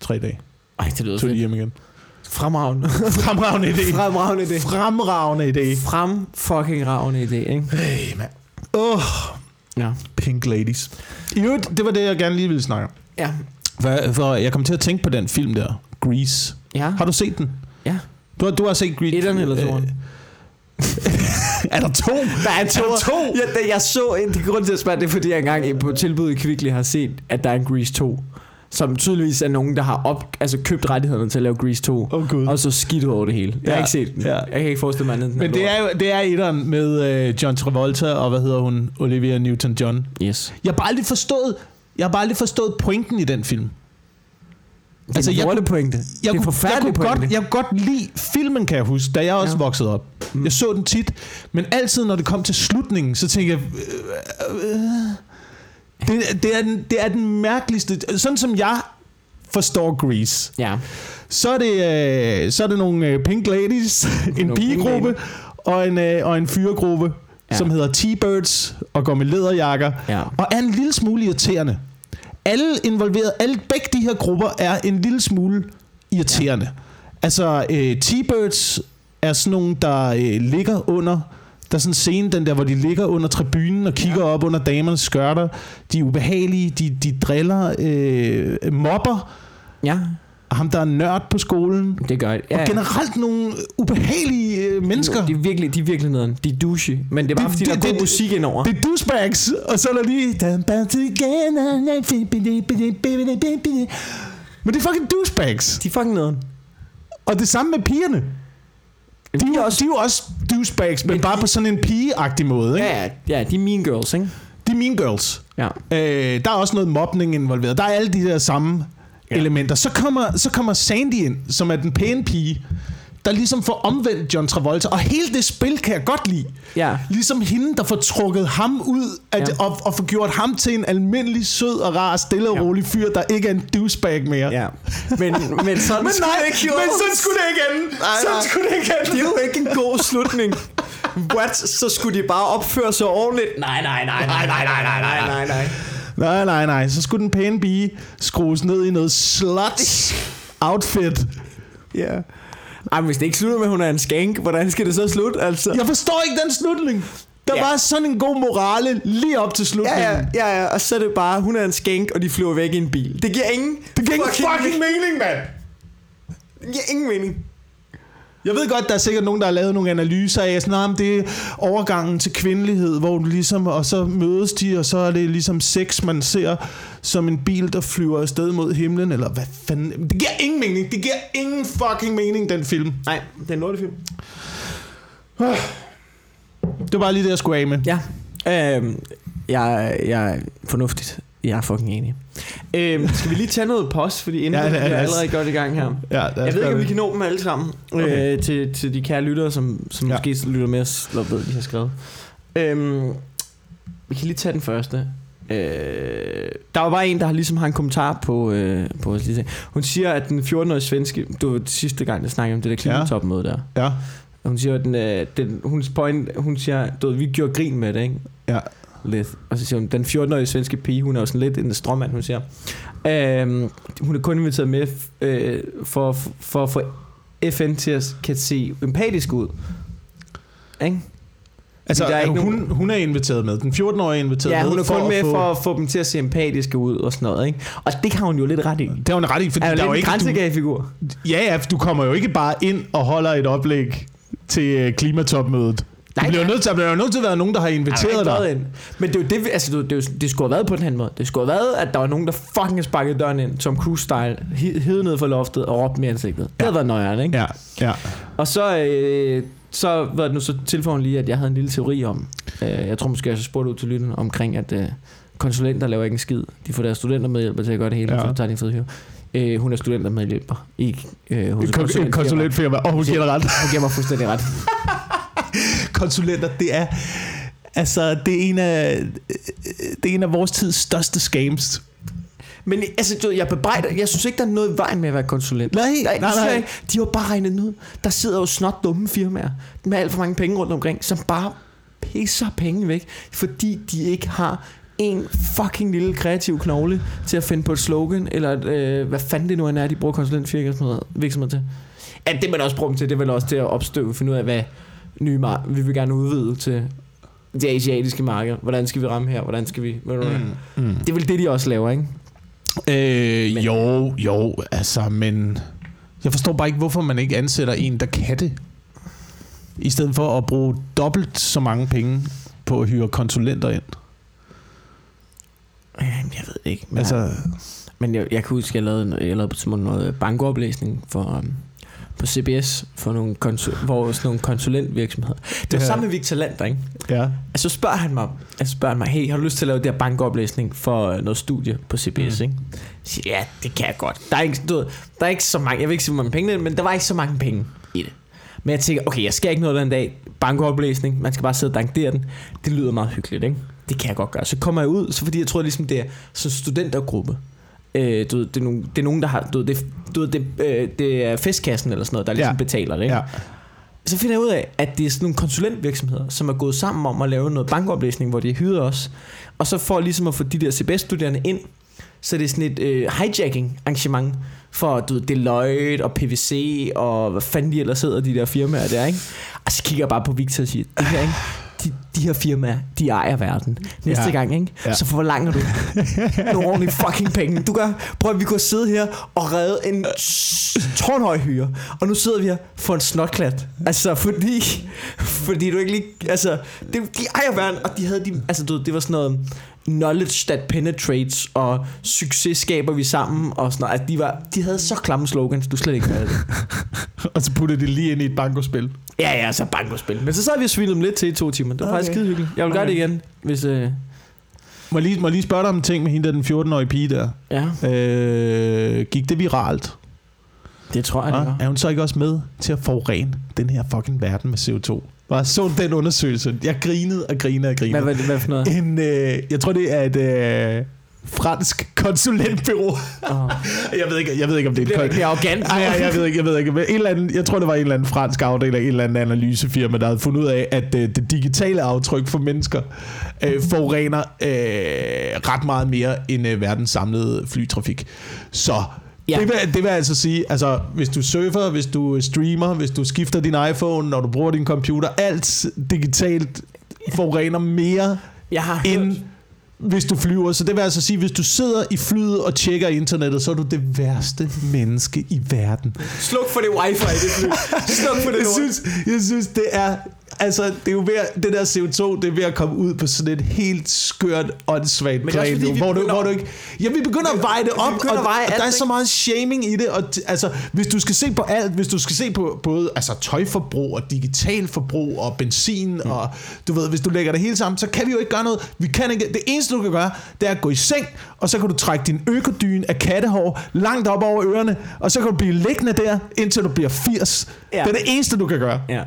tre dage. Ej, det lyder tog de fedt. hjem igen. Fremragende. Fremragende idé. Fremragende idé. Fremragende idé. Frem fucking ravende idé, ikke? Hey, mand. Åh, oh, Ja. Pink Ladies. Øvrigt, det var det, jeg gerne lige ville snakke om. Ja. For, for jeg kom til at tænke på den film der, Grease. Ja. Har du set den? Ja. Du har, du har set Grease? Etteren eller toeren? <laughs> er der to? Der er to. Er der to? Ja, da jeg så en, det grund til at spørge, det er fordi, jeg engang på tilbud i Kvickly har set, at der er en Grease 2. Som tydeligvis er nogen, der har op, altså købt rettighederne til at lave Grease 2. Åh oh, gud. Og så skidt over det hele. Jeg Ja, har ikke set den. ja. Jeg kan ikke forestille mig andet. Men det er jo det er etteren med uh, John Travolta og hvad hedder hun? Olivia Newton-John. Yes. Jeg har bare aldrig forstået, jeg har bare aldrig forstået pointen i den film. Det Altså, er jeg en kunne- pointe. Jeg det er jeg, kunne pointe. godt, jeg kunne godt lide filmen, kan jeg huske, da jeg også Ja. voksede op. Mm. Jeg så den tit, men altid når det kom til slutningen, så tænkte jeg... Øh, øh, det, det, er den, det er den mærkeligste... Sådan som jeg forstår Grease, Ja. så er det, øh, så er det nogle øh, pink ladies, <laughs> en Nogle pigegruppe og en, øh, og en fyregruppe. Ja. som hedder T-Birds og går med læderjakker Ja. og er en lille smule irriterende. Alle involverede, alle begge de her grupper er en lille smule irriterende. Ja. Altså, øh, T-Birds er sådan nogle, der øh, ligger under... Der er sådan en scene, den der, hvor de ligger under tribunen og kigger ja. op under damernes skørter. De er ubehagelige, de, de driller, øh, mobber. Ja. Og ham, der er nørd på skolen. Det gør det. Ja, og generelt nogle ubehagelige øh, mennesker. De er virkelig, de er virkelig nederen. De er douche. Men det er bare Det- fordi, det- der er god det- musik indover. Det er douchebags, og så er der lige... Men det er fucking douchebags. De er fucking nederen. Og det samme med pigerne. De er, jo, også- de er jo også douchebags, men Men bare de- på sådan en pigeagtig måde. Ikke? Ja, ja, ja, de er mean girls, ikke? De er mean girls. Ja. Øh, der er også noget mobning involveret. Der er alle de der samme ja. Elementer. Så kommer, så kommer Sandy ind, som er den pæne pige, der ligesom får omvendt John Travolta. Og hele det spil kan jeg godt lide. Ja. Ligesom hende, der får trukket ham ud at, Ja. og, og får gjort ham til en almindelig, sød og rar, stille og Ja. rolig fyr, der ikke er en douchebag mere. Ja. Men, men <laughs> sådan Men skulle nej, det ikke men sådan skulle det ikke ende. Nej, Sådan nej. skulle det ikke ende. Det er jo ikke en god slutning. <laughs> What? Så skulle de bare opføre sig ordentligt? Nej, nej, nej, nej, nej, nej, nej, nej, nej, nej. Nej, nej, nej. Så skulle den pæne pige skrues ned i noget sluts outfit. Ja. Ej, men hvis det ikke slutter med, at hun er en skank, hvordan skal det så slutte, altså? Jeg forstår ikke den slutning. Der Ja. var sådan en god morale lige op til slutningen. Ja, ja, ja, ja, og så er det bare, hun er en skank, og de flyver væk i en bil. Det giver ingen, Det giver ingen fucking mening, mand. det giver ingen mening. Jeg ved godt, der er sikkert nogen, der har lavet nogle analyser af, sådan, nah, det er overgangen til kvindelighed, hvor du ligesom, og så mødes de, og så er det ligesom sex, man ser som en bil, der flyver afsted mod himlen, eller hvad fanden. Det giver ingen mening. Det giver ingen fucking mening, den film. Nej, det er en lortefilm. Det var bare lige det, jeg skulle af med. Ja, øhm, jeg, jeg er fornuftigt. Jeg er fucking enig. Øhm, skal vi lige tage noget post, fordi inden Ja, det vi er- er lad os- allerede godt i gang her. Ja, lad os Jeg ved ikke, om vi det. kan nå dem alle sammen Okay. øh, til, til de kære lyttere, som, som Ja. måske lytter med os, eller ved, de har skrevet. Øhm, vi kan lige tage den første. Øh, der var bare en, der har ligesom har en kommentar på, øh, på vores lille ting. Hun siger, at den 14-årige svenske, det var sidste gang, jeg snakkede om det der klimatopmøde der. Ja, Hun siger, at den, øh, den, hun, point, hun siger, du ved, vi gjorde grin med det, ikke? ja. Lidt. Og så siger hun, den 14-årige svenske pige, hun er jo sådan lidt en strømmand, hun siger. Øhm, hun er kun inviteret med øh, for, for at få FN til at kan se empatisk ud. Ikke? Altså, Der er ikke hun, nogen- hun er inviteret med. Den 14-årige er inviteret Ja, med. hun er kun med få, for at få dem til at se empatiske ud og sådan noget. Ikke? Og det har hun jo lidt ret i. Det har hun ret i, fordi Er der er jo en ikke... Du, ja, ja, for du kommer jo ikke bare ind og holder et oplæg til øh, klimatopmødet. Nej, du bliver nødt til, der bliver nødt til at være nogen, der har inviteret dig. Ind. Men det er jo det, altså, det, jo- det skulle have været på den her måde. Det skulle have været, at der var nogen, der fucking har sparket døren ind, Tom Cruise-style, he- hed ned for loftet og råbte med ansigtet. Det Ja. havde været nøjeren, ikke? Ja, ja. Og så, øh, så, hvad er det nu, så tilføjer hun lige, at jeg havde en lille teori om, øh, jeg tror måske, jeg så spurgte ud til lytten, omkring, at øh, konsulenter laver ikke en skid. De får deres studenter med til at gøre det hele, Ja. så tager de en fed hyre. Øh, hun er studenter medhjælper i øh, hos konsulentfirma. konsulentfirma. Og hun giver dig ret. Hun giver mig fuldstændig ret. <laughs> Konsulenter, det er... Altså, det er en af, det er en af vores tids største scams. Men altså, du jeg bebrejder, jeg synes ikke, der er noget i vejen med at være konsulent. Nej, Nej, nej, nej. ikke. De har bare regnet ud. Der sidder jo snot dumme firmaer med alt for mange penge rundt omkring, som bare pisser penge væk, fordi de ikke har en fucking lille kreativ knogle til at finde på et slogan, eller øh, hvad fanden det nu end er, de bruger konsulentvirksomheder til. Ja, det man også bruger dem til, det er vel også til at opstøve, finde ud af, hvad nye mar- vi vil gerne udvide til det asiatiske marked. Hvordan skal vi ramme her? Hvordan skal vi... Mm. Mm. Det er vel det, de også laver, ikke? Øh, Men- jo, jo, altså, men... Jeg forstår bare ikke, hvorfor man ikke ansætter en, der kan det. I stedet for at bruge dobbelt så mange penge på at hyre konsulenter ind. Øh, Jeg ved ikke. Men, Altså, altså, men jeg, jeg kan huske, at jeg lavede, noget- jeg lavede noget bankoplæsning for, um, på CBS, for nogle konsul, hvor sådan nogle konsulentvirksomheder. Det var Ja. sammen med Victor Lander, ikke? ja. Altså, så spørger han mig, altså spørger han mig, hey, har du lyst til at lave det her bankoplæsning for øh, noget studie på CBS, Mm. ikke? Siger, ja, det kan jeg godt. Der er ikke, du ved, der er ikke så mange, jeg vil ikke sige, hvor mange penge men der var ikke så mange penge i det. Men jeg tænker, okay, jeg skal ikke noget den dag. Bankoplæsning, man skal bare sidde og dankdere den. Det lyder meget hyggeligt, ikke? Det kan jeg godt gøre. Så kommer jeg ud, så fordi jeg tror ligesom, det er sådan en studentergruppe. Øh, du ved, det, er nogen, det er nogen, der har... Du ved, det, du ved, det, øh, det er festkassen eller sådan noget, der ligesom Ja. betaler det, ikke? ja. Så finder jeg ud af, at det er sådan nogle konsulentvirksomheder, som er gået sammen om at lave noget bankoplæsning, hvor de hyrer os. Og så for ligesom at få de der CBS-studerende ind, så det er sådan et øh, hijacking-arrangement for du ved, Deloitte og PVC og hvad fanden de ellers hedder, de der firmaer der, ikke? Og så kigger jeg bare på Victor og siger, det her, ikke? De, de her firmaer, de ejer verden. Næste Ja. gang, ikke? Ja. Så forlanger du <laughs> nogle ordentlige fucking penge. Du kan, prøv at vi kunne sidde her og redde en tårnhøj hyre, og nu sidder vi her for en snotklat. Altså, fordi, fordi du ikke lige, altså, det, de ejer verden, og de havde de, altså, du, det var sådan noget, knowledge that penetrates, og succes skaber vi sammen, og sådan noget. Altså, de, var, de havde så klamme slogans, du slet ikke havde det. <laughs> Og så puttede det lige ind i et bankospil. Ja, ja, så bankospil. Men så sad vi og svinede dem lidt til i to timer. Det var okay. faktisk Okay. skide hyggeligt. Jeg vil gøre det igen, hvis... Øh, Må jeg lige, må jeg lige spørge dig om en ting med hende der, den 14-årige pige der. ja, Øh, gik det viralt? det tror jeg, det Ja, var. er hun så ikke også med til at forurene den her fucking verden med CO2? Jeg så den undersøgelse. Jeg grinede og grinede og Hvad, grinede. hvad, hvad for noget? En, øh, jeg tror, det er et øh, fransk konsulentbyrå. Oh. Jeg ved ikke, jeg ved ikke om det er et Det er ikke arrogant. Ej, jeg, jeg ved ikke, jeg ved ikke. Men en eller anden, jeg tror, det var en eller anden fransk afdeling af en eller anden analysefirma, der havde fundet ud af, at øh, det digitale aftryk for mennesker øh, forurener øh, ret meget mere end øh, verdens samlede flytrafik. Så Ja. det, vil, det vil altså sige, altså hvis du surfer, hvis du streamer, hvis du skifter din iPhone, når du bruger din computer, alt digitalt forurener mere Jeg har end hørt, hvis du flyver. Så det vil altså sige, hvis du sidder i flyet og tjekker internettet, så er du det værste menneske i verden. sluk for det wifi, det fly. Sluk for det Jeg synes, jeg synes det er... Altså, det er jo ved at, det der CO2, det er ved at komme ud på sådan et helt skørt, åndssvagt plan, nu, vi hvor, du, hvor du ikke... Ja, vi begynder at veje det op, og, veje og der er så meget shaming i det, og altså, hvis du skal se på alt, hvis du skal se på både altså, tøjforbrug og digital forbrug og benzin, mm. og du ved, hvis du lægger det hele sammen, så kan vi jo ikke gøre noget. Vi kan ikke, det eneste, du kan gøre, det er at gå i seng, og så kan du trække din økodyn af kattehår langt op over ørerne, og så kan du blive liggende der, indtil du bliver 80. Ja. Det er det eneste, du kan gøre. Ja.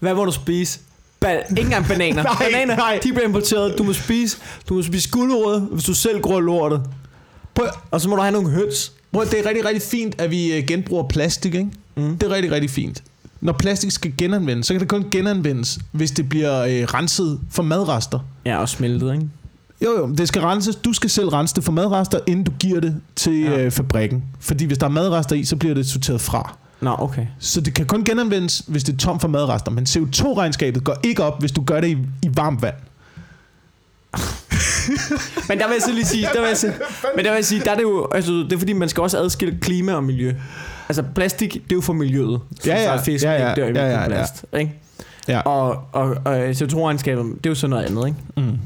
Hvad må du spise? Ba- ikke engang bananer. <laughs> Nej, bananer, nej. de bliver importeret. Du må spise, du må spise gulerod, hvis du selv gror lortet. Prøv, Og så må du have nogle høns. prøv, det er rigtig, rigtig fint, at vi øh, genbruger plastik, ikke? Mm. Det er rigtig, rigtig fint. Når plastik skal genanvendes, så kan det kun genanvendes, hvis det bliver øh, renset for madrester. Ja, og smeltet, ikke? Jo, jo, det skal renses. Du skal selv rense det for madrester, inden du giver det til ja. øh, fabrikken. Fordi hvis der er madrester i, så bliver det sorteret fra. Nå, okay. Så det kan kun genanvendes, hvis det er tom for madrester. Men CO2-regnskabet går ikke op, hvis du gør det i, i varmt vand. <laughs> Men der vil jeg så lige sige, der vil jeg sige, men der vil jeg sige, der er det jo, altså, det er fordi, man skal også adskille klima og miljø. Altså plastik, det er jo for miljøet. Så Ja, ja. så er fisk, Ja, ja. ikke dør i Ja, ja, ja. mikroplast, ikke? Ja. Og, og, og CO2-regnskabet, det er jo sådan noget andet, ikke? Mm.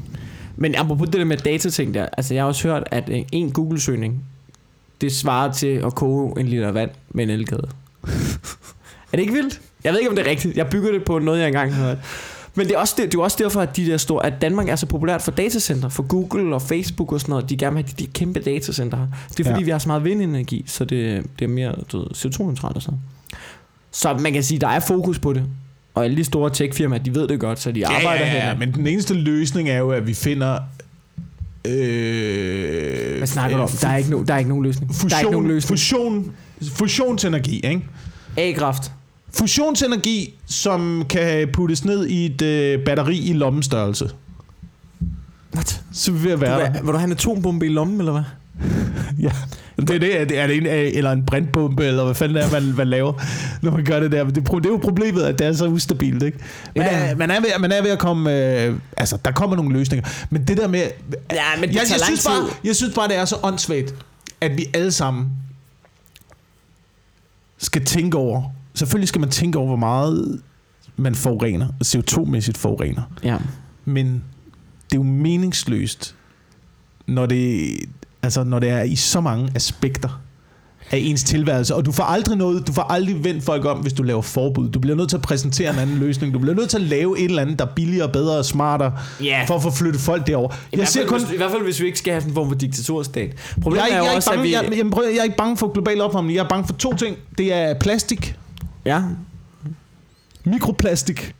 Men apropos det der med datating der, altså jeg har også hørt, at øh, en Google-søgning, det svarer til at koge en liter vand med en elkæde. <laughs> er det ikke vildt? Jeg ved ikke, om det er rigtigt. Jeg bygger det på noget, jeg engang har hørt. Men det er, også det, det er også derfor, at, de der store, at Danmark er så populært for datacenter, for Google og Facebook og sådan noget. De gerne vil have de, de kæmpe datacenter her. Det er fordi, Ja. vi har så meget vindenergi, så det, det er mere du ved, CO2-neutralt og sådan Så man kan sige, der er fokus på det. Og alle de store tech-firmaer, de ved det godt, så de arbejder ja, ja, ja, men den eneste løsning er jo, at vi finder... Øh, Hvad snakker du om? Der er ikke, no, der er ikke nogen løsning. der er ikke nogen Fusion, løsning. fusion, fusionsenergi, ikke? A-kraft. Fusionsenergi, som kan puttes ned i et øh, batteri i lommestørrelse. What? Så er vi ved at være der. Vil, vil du have en atombombe i lommen, eller hvad? <laughs> Ja. Det er, det, er det, er det en, øh, eller en brintbombe, eller hvad fanden er, man, man laver, når man gør det der. Men det, det er jo problemet, at det er så ustabilt, ikke? Men Ja. man, er ved, man er ved at komme... Øh, altså, der kommer nogle løsninger. Men det der med... Ja, men det jeg, jeg, synes bare, jeg synes bare, det er så åndssvagt, at vi alle sammen skal tænke over... Selvfølgelig skal man tænke over, hvor meget man forurener, CO2-mæssigt forurener. Ja. Men det er jo meningsløst, når det, altså, når det er i så mange aspekter af ens tilværelse, og du får aldrig noget, du får aldrig vendt folk om, hvis du laver forbud. Du bliver nødt til at præsentere en anden løsning. Du bliver nødt til at lave et eller andet, der er billigere, bedre og smartere, Ja. for at få flyttet folk derover. I, Jeg hvert ser kun... hvis, I hvert fald, hvis vi ikke skal have sådan en form for diktaturstat. Jeg Problemet er, er, ikke, jeg, er også, at bange, vi... jeg, jeg, prøver- jeg er ikke bange for global opvarmning. Jeg er bange for to ting. Det er plastik. Ja, Mikroplastik.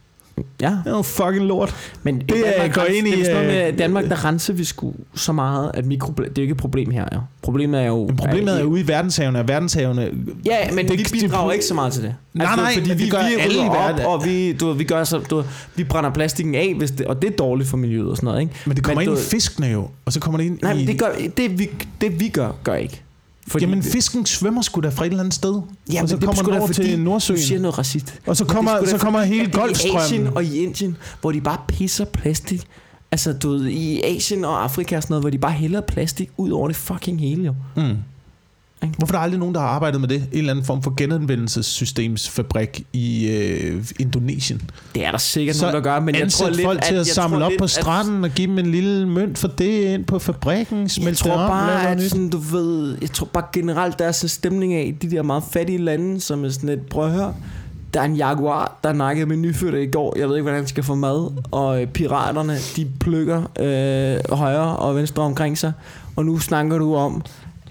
Ja. Det er fucking lort. Men Det er- Danmark, går ind i, det er sådan noget øh, med, Danmark, der renser vi sgu så meget, at mikropla- det er jo ikke et problem her, ja. Problemet er jo... Men problemet er at- jo ude i verdenshavene, og verdenshavene... Ja, men det- vi det- bidrager ikke så meget til det. Altså, Nej, nej, fordi vi, det gør vi alle op, verden. og vi, du, ved, vi, gør så, du, ved, vi brænder plastikken af, hvis det, og det er dårligt for miljøet og sådan noget, ikke? Men det kommer Men ind du- i fiskene jo, og så kommer det ind Nej, i... men det, gør, det, vi, det vi gør, gør ikke. Fordi, Jamen, fisken svømmer sgu da fra et eller andet sted. ja, og så det er kommer den over til Nordsøen. Du siger noget racist. Og så er kommer, så kommer hele er I Asien Golfstrømmen. og i Indien, hvor de bare pisser plastik. Altså, du ved, i Asien og Afrika og sådan noget, hvor de bare hælder plastik ud over det fucking hele, jo. Mm. Ikke? Hvorfor er der aldrig nogen, der har arbejdet med det? En eller anden form for genanvendelsessystemsfabrik i øh, Indonesien. Det er der sikkert Så nogen, der gør, men jeg tror lidt, folk til at, jeg samle tror op lidt, på at- stranden og give dem en lille mønt for det ind på fabrikken. Jeg Smelte tror det om, bare, at sådan, du ved, jeg tror bare generelt, der er sådan en stemning af i de der meget fattige lande, som er sådan et, prøv at høre, der er en jaguar, der nakkede med nyfødte i går. Jeg ved ikke, hvordan han skal få mad. Og øh, piraterne, de plukker øh, højre og venstre omkring sig. Og nu snakker du om,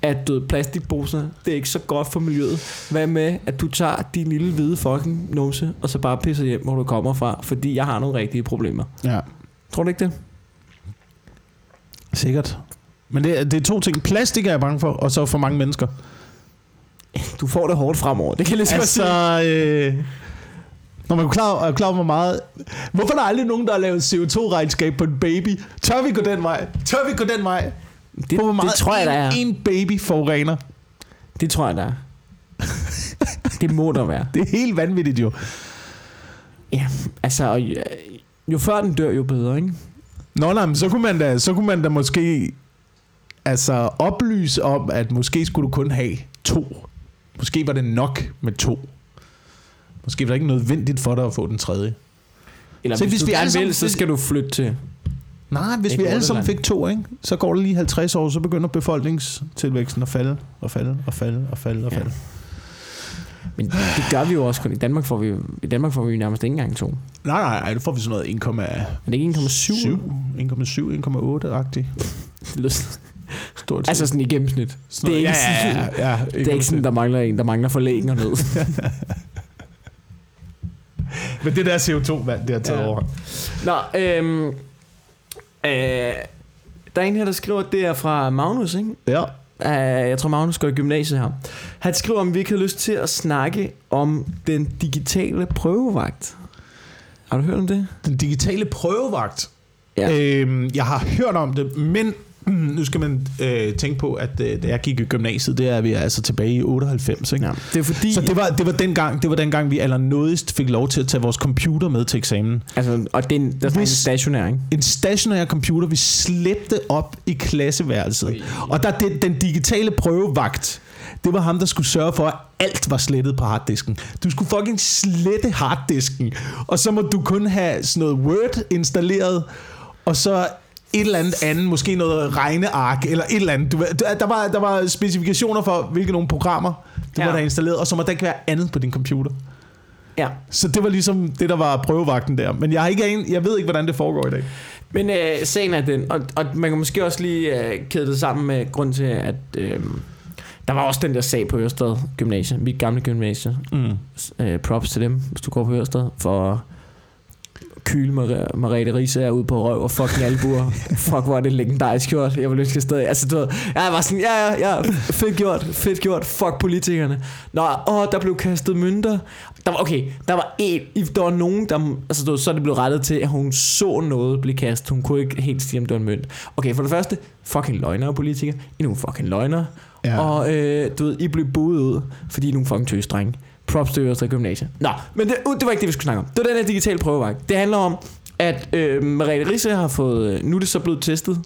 at du plastikposer, det er ikke så godt for miljøet. Hvad med, at du tager din lille hvide fucking numse, og så bare pisser hjem, hvor du kommer fra, fordi jeg har nogle rigtige problemer. Ja, Tror du ikke det? sikkert. Men det, er- det er to ting. Plastik er jeg bange for, og så for mange mennesker. Du får det hårdt fremover. Det kan jeg lige så godt sige. Altså, øh, når man er klar, er klar over, hvor meget... Hvorfor er der aldrig nogen, der har lavet CO2-regnskab på en baby? Tør vi gå den vej? Tør vi gå den vej? Det, På hvor meget det tror jeg, der er. en, baby forurener. Det tror jeg, der er. det må der være. <laughs> Det er helt vanvittigt jo. Ja, altså, og jo, jo før den dør, jo bedre, ikke? Nå, nej, men så kunne man da, så kunne man da måske altså oplyse om, at måske skulle du kun have to. Måske var det nok med to. Måske var det ikke nødvendigt for dig at få den tredje. Eller Så hvis, hvis du vi alle gerne vil, så skal du flytte til. Nej, hvis vi alle sammen fik to, ikke? så går det lige 50 år, så begynder befolkningstilvæksten at falde, og falde, og falde, og falde, og Ja. falde. Men det gør vi jo også kun. I Danmark får vi, i Danmark får vi nærmest ikke engang to. Nej, nej, nej, det får vi sådan noget 1,7, Men det er ikke 1,7. 1,7, 1,8-agtigt. Stort. Altså sådan i gennemsnit. Sådan det er noget- ikke ja, sådan- ja, ja, ja, Det er ikke sådan, der mangler en, der mangler forlægning og ned. <laughs> Men det der CO2-vand, det har taget Ja. ja. over. Nå, øhm, øh, der er en her, der skriver, at det er fra Magnus, ikke? Ja. Uh, jeg tror, Magnus går i gymnasiet her. Han skriver, om vi ikke har lyst til at snakke om den digitale prøvevagt. Har du hørt om det? Den digitale prøvevagt. Ja. Øhm, jeg har hørt om det, men <clears throat> nu skal man øh, tænke på, at øh, da jeg gik i gymnasiet, det er vi altså tilbage i 98, ikke? Ja. Det er fordi... Så det var, det var den gang, det var den gang, vi allernådigst fik lov til at tage vores computer med til eksamen. Altså, og det er, en, der er en stationær, ikke? En stationær computer, vi slæbte op i klasseværelset. Og der det, den digitale prøvevagt, det var ham, der skulle sørge for, at alt var slettet på harddisken. Du skulle fucking slette harddisken. Og så må du kun have sådan noget Word installeret, og så et eller andet andet, måske noget regneark, eller et eller andet. Du, der, var, der var specifikationer for, hvilke nogle programmer, du Ja. må have installeret, og så må der ikke være andet på din computer. Ja. Så det var ligesom det, der var prøvevagten der. Men jeg, har ikke, en- jeg ved ikke, hvordan det foregår i dag. Men øh, sagen er den, og, og man kan måske også lige øh, kæde det sammen med grund til, at øh, der var også den der sag på Ørsted Gymnasie, mit gamle gymnasie. Mm. Øh, props til dem, hvis du går på Ørsted, for kyle Mar- Marete Riese er ude på røv og fucking albuer. <laughs> Fuck, hvor er det legendarisk gjort. Jeg vil ønske stadig. Altså, du ved, jeg var sådan, ja, ja, ja, fedt gjort, fedt gjort. Fuck politikerne. Nå, åh, der blev kastet mønter. Der var, okay, der var en, der var nogen, der, altså, du så er det blev rettet til, at hun så noget blive kastet. Hun kunne ikke helt sige, om det var en mønt. Okay, for det første, fucking løgnere politikere. I nogle fucking løgnere. Ja. Og øh, du ved, I blev buet ud, fordi I er nogle fucking tøsdrenge. Props til Ørsted Gymnasie. Nå, men det, det var ikke det, vi skulle snakke om. Det var den her digitale prøvevagt. Det handler om, at øh, Merete Risse har fået... øh, Nu er det så blevet testet.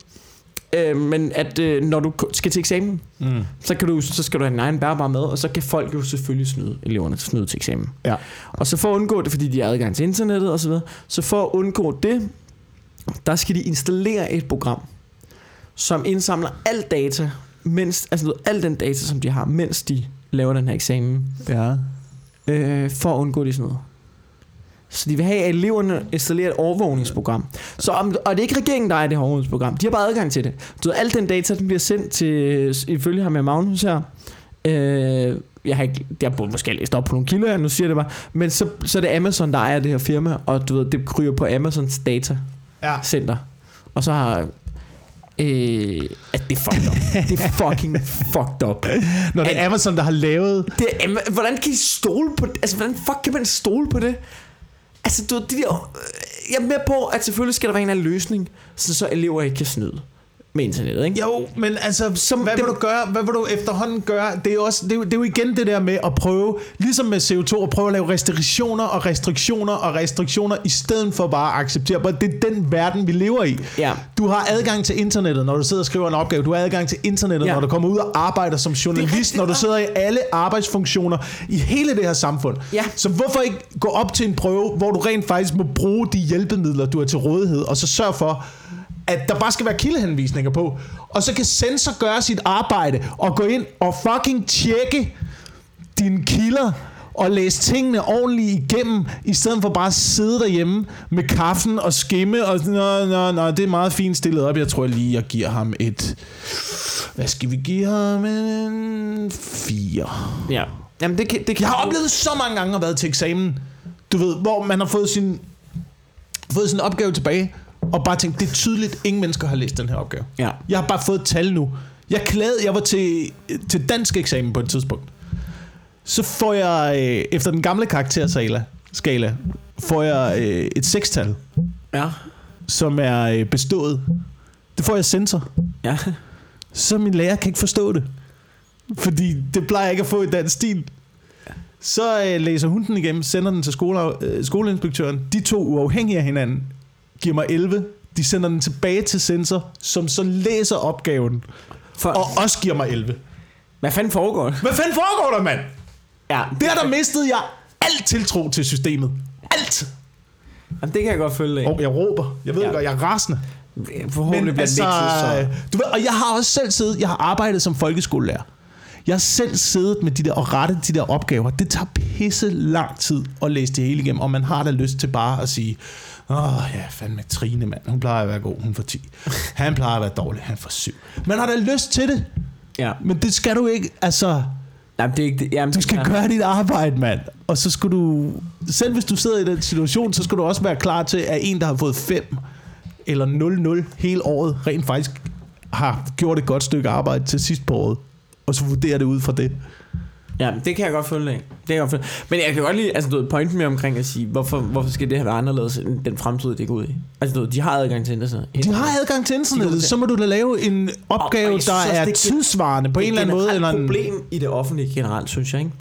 Øh, men at øh, når du skal til eksamen, Mm. så, kan du, så skal du have din egen bærbar med, og så kan folk jo selvfølgelig snyde eleverne snyde til eksamen. Ja. Og så for at undgå det, fordi de har adgang til internettet osv., så, så for at undgå det, der skal de installere et program, som indsamler al data, mens, altså al den data, som de har, mens de laver den her eksamen, Ja. Øh, for at undgå det sådan noget. Så de vil have, at eleverne installerer et overvågningsprogram. Så om, og det er ikke regeringen, der er det her overvågningsprogram. De har bare adgang til det. Du ved, al den data, den bliver sendt til, ifølge ham med Magnus her. Øh, jeg har ikke, jeg har måske læst op på nogle kilder, her, nu siger jeg det bare. Men så, så er det Amazon, der ejer det her firma, og du ved, det kryger på Amazons data Ja. center. Og så har... Øh, at det er fucked up. det er fucking fucked up. Når det er Amazon, der har lavet... Det, er- hvordan kan I stole på det? Altså, hvordan fuck kan man stole på det? Altså, du, de der, jeg er med på, at selvfølgelig skal der være en eller anden løsning, så, så elever ikke kan snyde. Med internettet, ikke? Jo, men altså, Som hvad det- vil du gøre? Hvad vil du efterhånden gøre? Det er også, det er jo, det er jo igen det der med at prøve, ligesom med CO2, at prøve at lave restriktioner og restriktioner og restriktioner, i stedet for bare at acceptere. But det er den verden, vi lever i. Ja. Du har adgang til internettet, når du sidder og skriver en opgave. Du har adgang til internettet, Ja. når du kommer ud og arbejder som journalist, når du sidder i alle arbejdsfunktioner i hele det her samfund. Ja. Så hvorfor ikke gå op til en prøve, hvor du rent faktisk må bruge de hjælpemidler, du har til rådighed, og så sørge for, at der bare skal være kildehenvisninger på. Og så kan sensor gøre sit arbejde og gå ind og fucking tjekke dine kilder og læse tingene ordentligt igennem, i stedet for bare at sidde derhjemme med kaffen og skimme, og nå, nå, nå, det er meget fint stillet op. Jeg tror lige, jeg giver ham et... Hvad skal vi give ham? En fire. Ja. Jamen, det kan, det kan Jeg har oplevet så mange gange at været til eksamen, du ved, hvor man har fået sin, fået sin opgave tilbage, og bare tænkt, det er tydeligt, ingen mennesker har læst den her opgave. Ja. Jeg har bare fået et tal nu. Jeg klagede, jeg var til, til dansk eksamen på et tidspunkt. Så får jeg, øh, efter den gamle karakterskala, skala, får jeg øh, et sekstal, Ja. som er øh, bestået. Det får jeg sensor. Ja. Så min lærer kan ikke forstå det. Fordi det plejer jeg ikke at få i dansk stil. Så øh, læser hun den igennem, sender den til skole, øh, skoleinspektøren. De to uafhængige af hinanden giver mig 11. De sender den tilbage til sensor, som så læser opgaven. For, Og også giver mig 11. hvad fanden foregår der? Hvad fanden foregår der, mand? Ja, Der der mistede jeg alt tiltro til systemet. Alt. Jamen, det kan jeg godt følge af. Og jeg råber. Jeg ved Ja. godt, jeg er rasende. Forhåbentlig Men bliver altså, det ikke så... du ved, og jeg har også selv siddet, jeg har arbejdet som folkeskolelærer. Jeg har selv siddet med de der og rettet de der opgaver. Det tager pisse lang tid at læse det hele igennem, og man har da lyst til bare at sige, åh ja, fandme Trine, mand. Hun plejer at være god, hun får 10. Han plejer at være dårlig, han får 7. Man har da lyst til det, Ja. men det skal du ikke, altså... Jamen, det er ikke det. Jamen, Du skal ja. gøre dit arbejde, mand. Og så skal du... Selv hvis du sidder i den situation, så skal du også være klar til, at en, der har fået 5 eller 0-0 hele året, rent faktisk har gjort et godt stykke arbejde til sidst på året. Og så vurderer det ud fra det. Ja, det kan jeg godt følge af. Det kan jeg godt følge. Men jeg kan godt lide, altså du ved, pointen med omkring at sige, hvorfor, hvorfor skal det her være anderledes end den fremtid, det går ud i? Altså du ved, de har adgang til internet. De har adgang til internettet, så må du da lave en opgave, Og synes der også, er det er- tidsvarende på en eller anden måde. Eller et en, problem i det offentlige generelt, synes jeg, ikke?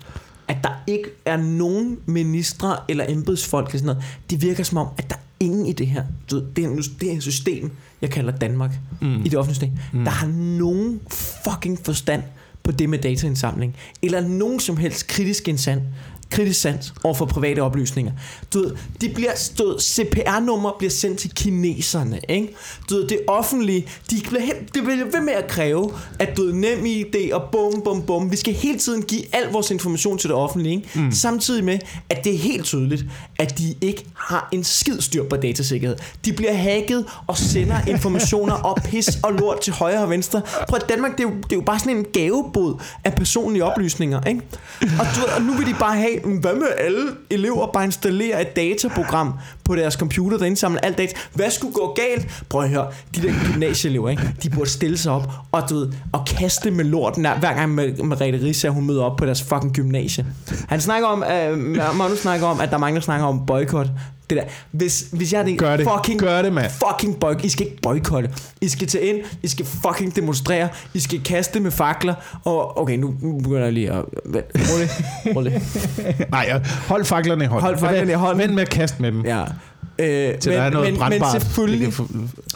At der ikke er nogen ministre eller embedsfolk eller sådan noget. Det virker som om, at der er ingen i det her. Du ved, det, er, en- det er en system, jeg kalder Danmark, mm. i det offentlige system, mm. der har nogen fucking forstand på det med dataindsamling, eller nogen som helst kritisk indsand, kritisk sans over for private oplysninger. Du ved, de bliver, du ved, CPR-nummer bliver sendt til kineserne, ikke? Du ved, det offentlige, de bliver, helt, de bliver ved med at kræve, at du ved, nem ID og bum, bum, bum. Vi skal hele tiden give al vores information til det offentlige, ikke? Mm. Samtidig med, at det er helt tydeligt, at de ikke har en skid styr på datasikkerhed. De bliver hacket og sender informationer og pis og lort til højre og venstre. Prøv at Danmark, det er, jo, det er jo bare sådan en gavebod af personlige oplysninger, ikke? Og, du ved, og nu vil de bare have, Mm, hvad med alle elever bare installere et dataprogram på deres computer, der indsamler alt data. Hvad skulle gå galt? Prøv at høre, de der gymnasieelever, ikke? de burde stille sig op og, du ved, og kaste med lorten, hver hver gang med Merete hun møder op på deres fucking gymnasie. Han snakker om, øh, Magnus snakker om, at der er mange, der snakker om boykot. Det der. Hvis, hvis jeg er det, Gør det. fucking, Gør det, mand. fucking boyk. I skal ikke boykotte. I skal tage ind, I skal fucking demonstrere, I skal kaste med fakler, og okay, nu, nu begynder jeg lige at... Rolig, rolig. <laughs> Nej, hold faklerne i hånden. Hold faklerne i hånden. Vent med at kaste med dem. Ja. Øh, Til der er noget men, men brandbart. selvfølgelig,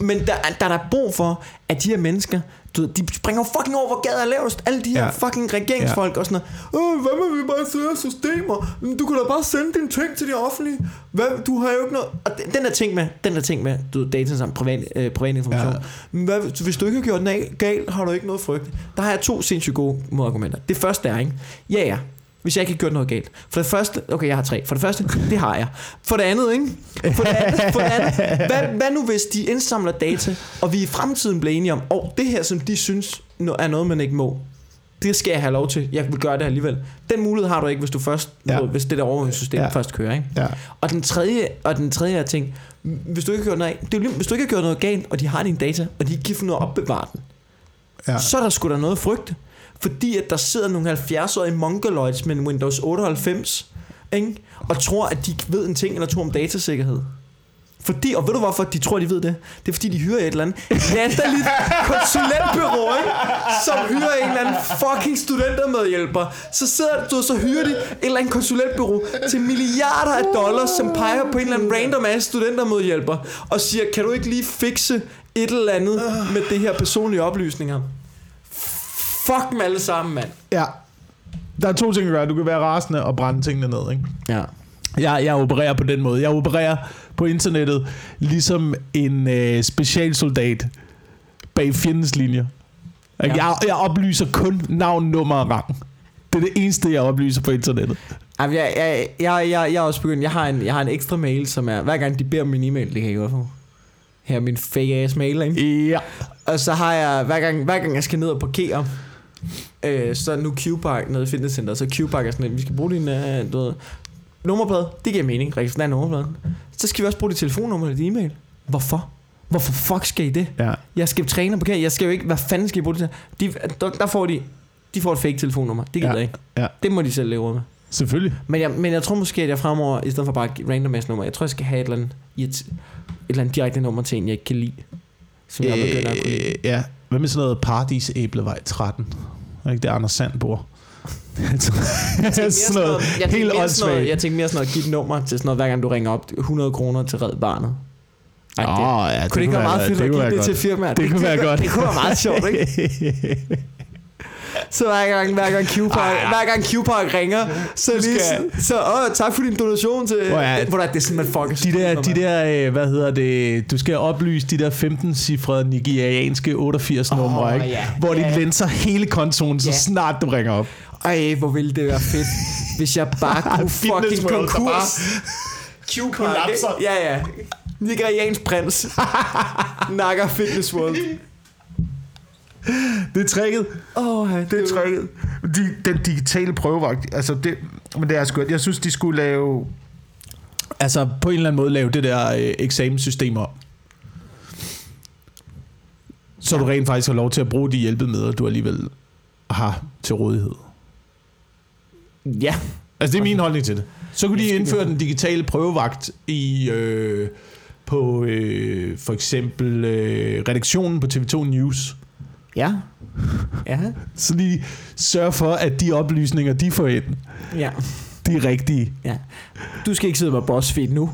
men der, der er der brug for, at de her mennesker, du ved, de springer fucking over, hvor gader er lavest. Alle de her Ja. fucking regeringsfolk og sådan noget. Åh, hvad med vi bare sidde systemer? Du kan da bare sende dine ting til det offentlige. Hvad, du har jo ikke noget... Og den- der ting med, den der ting med, du data sammen, privat, øh, privat information. Ja. Hvad, hvis du ikke har gjort den af galt, har du ikke noget frygt. Der har jeg to sindssygt gode modargumenter. Det første er, ikke? Ja, ja. Hvis jeg ikke har gjort noget galt. For det første, okay, jeg har tre. For det første, det har jeg. For det andet, ikke? For det andet, for det andet hvad, hvad nu hvis de indsamler data, og vi i fremtiden bliver enige om, og oh, det her, som de synes er noget, man ikke må, det skal jeg have lov til. Jeg vil gøre det alligevel. Den mulighed har du ikke, hvis du først, Ja. hvis det der overvågningssystem Ja. først kører, ikke? Ja. Og den tredje, og den tredje er ting, hvis du ikke har gjort noget, det er hvis du ikke har gjort noget galt, og de har dine data, og de ikke kan finde ud af at opbevare den, Ja. så er der sgu da noget at frygte. Fordi at der sidder nogle 70-årige mongoloids med Windows 98, ikke? og tror, at de ved en ting eller to om datasikkerhed. Fordi, og ved du hvorfor de tror, de ved det? Det er fordi, de hyrer et eller andet latterligt <laughs> konsulentbyrå, ikke? som hyrer en eller anden fucking studentermedhjælper. Så sidder du, så hyrer de et eller andet konsulentbyrå til milliarder af dollars, som peger på en eller anden random ass studentermedhjælper, og siger, kan du ikke lige fikse et eller andet med det her personlige oplysninger? Fuck dem alle sammen, mand. Ja. Der er to ting at gøre. Du kan være rasende og brænde tingene ned, ikke? Ja. Jeg, jeg opererer på den måde. Jeg opererer på internettet ligesom en øh, specialsoldat bag fjendens linjer. Ja. Ja. Jeg, jeg oplyser kun navn, nummer og rang. Det er det eneste, jeg oplyser på internettet. Jamen, jeg, jeg, jeg, jeg, jeg er også begyndt, jeg har, en, jeg har en ekstra mail, som er, hver gang de beder om min e-mail, det kan jeg godt få. Her er min fake ass mail, ikke? Ja. Og så har jeg, hver gang, hver gang jeg skal ned og parkere, øh, så nu Q-Park nede i fitnesscenteret, så Q-Park er sådan, at vi skal bruge din øh, du ved, nummerplade. Det giver mening, registrere nummerpladen. Så skal vi også bruge dit telefonnummer eller din e-mail. Hvorfor? Hvorfor fuck skal I det? ja. Jeg skal træne og parkere, jeg skal jo ikke, hvad fanden skal I bruge det til? De, der, der får de, de får et fake telefonnummer. Det gider Ja. jeg ikke. Ja. Det må de selv leve med. Selvfølgelig. Men jeg, men jeg tror måske, at jeg fremover, i stedet for bare et random ass nummer, jeg tror, jeg skal have et eller andet, irrit- et eller andet direkte nummer til en, jeg ikke kan lide. Som jeg begynder at kunne lide. Øh, ja. Hvad med sådan noget Paradis Æblevej 13? Er ikke det, Anders Sand bor? <laughs> Jeg <laughs> sådan noget jeg helt mere sådan noget, åndssvagt. jeg tænkte mere sådan noget, give et nummer til sådan noget, hver gang du ringer op, 100 kroner til Red Barnet. Ej, det, Åh, ja, kunne det ikke være meget fedt at give det til firmaer? Det kunne være godt. Det kunne være meget sjovt, ikke? <laughs> Så hver gang, hver gang Q-Park, Ej, ja. hver gang Q-Park ringer, så lige, skal- så, åh, tak for din donation til, Hvor er- hvor det er sådan, man fucker De der, de der, øh, hvad hedder det, du skal oplyse de der 15-cifrede nigerianske 88 Åh, numre, ikke? ja. Hvor de Ja. lenser hele kontoen, så Ja. snart du ringer op. Ej, hvor ville det være fedt, hvis jeg bare <laughs> kunne fucking konkurs. Q-Park? Ja, ja. Nigeriansk prins. <laughs> Nakker Fitness World. Det er tricket. Oh, Det er tricket. De, den digitale prøvevagt, altså det, men det er sgu, jeg synes, de skulle lave, altså på en eller anden måde lave det der øh, eksamenssystem om. Så du rent faktisk har lov til at bruge de hjælpemidler, du alligevel har til rådighed. Ja. Altså det er min holdning til det. Så kunne de indføre den digitale prøvevagt i øh, på øh, for eksempel øh, redaktionen på TV2 News. Ja. Ja. Så de sørger for, at de oplysninger, de får ind, Ja. de er rigtige. ja. Du skal ikke sidde med BuzzFeed nu. <laughs>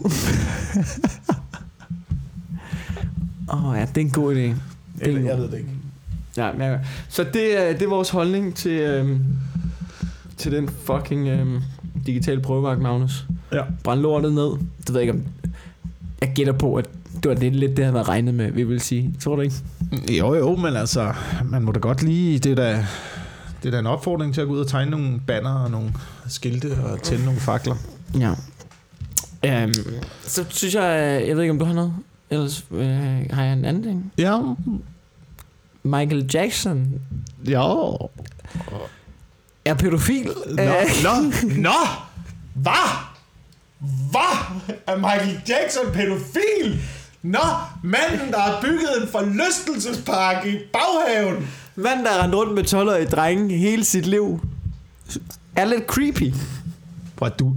Åh oh, ja, det er en god idé. Det er en god- ved det ikke. Ja, ja. Så det er, det er vores holdning til, øhm, til den fucking øhm, digitale prøvevagt, Magnus. Ja. Brænd lortet ned. Det ved jeg ikke om... Jeg gætter på, at det var lidt, lidt det, han havde regnet med, vi vil sige. Tror du ikke? Jo, jo, men altså, man må da godt lige, det er da, det er da en opfordring til at gå ud og tegne nogle banner og nogle skilte og tænde nogle fakler. Ja. Um, så synes jeg, jeg ved ikke, om du har noget. Ellers øh, har jeg en anden ting. Ja, Michael Jackson ja. er pædofil. Nå, Øh, nå, nå, hvad? Hvad? Er Michael Jackson pædofil? Nå, manden, der har bygget en forlystelsespark i baghaven. Mand, der har rendt rundt med 12-årige drenge hele sit liv, er lidt creepy. Prøv at du,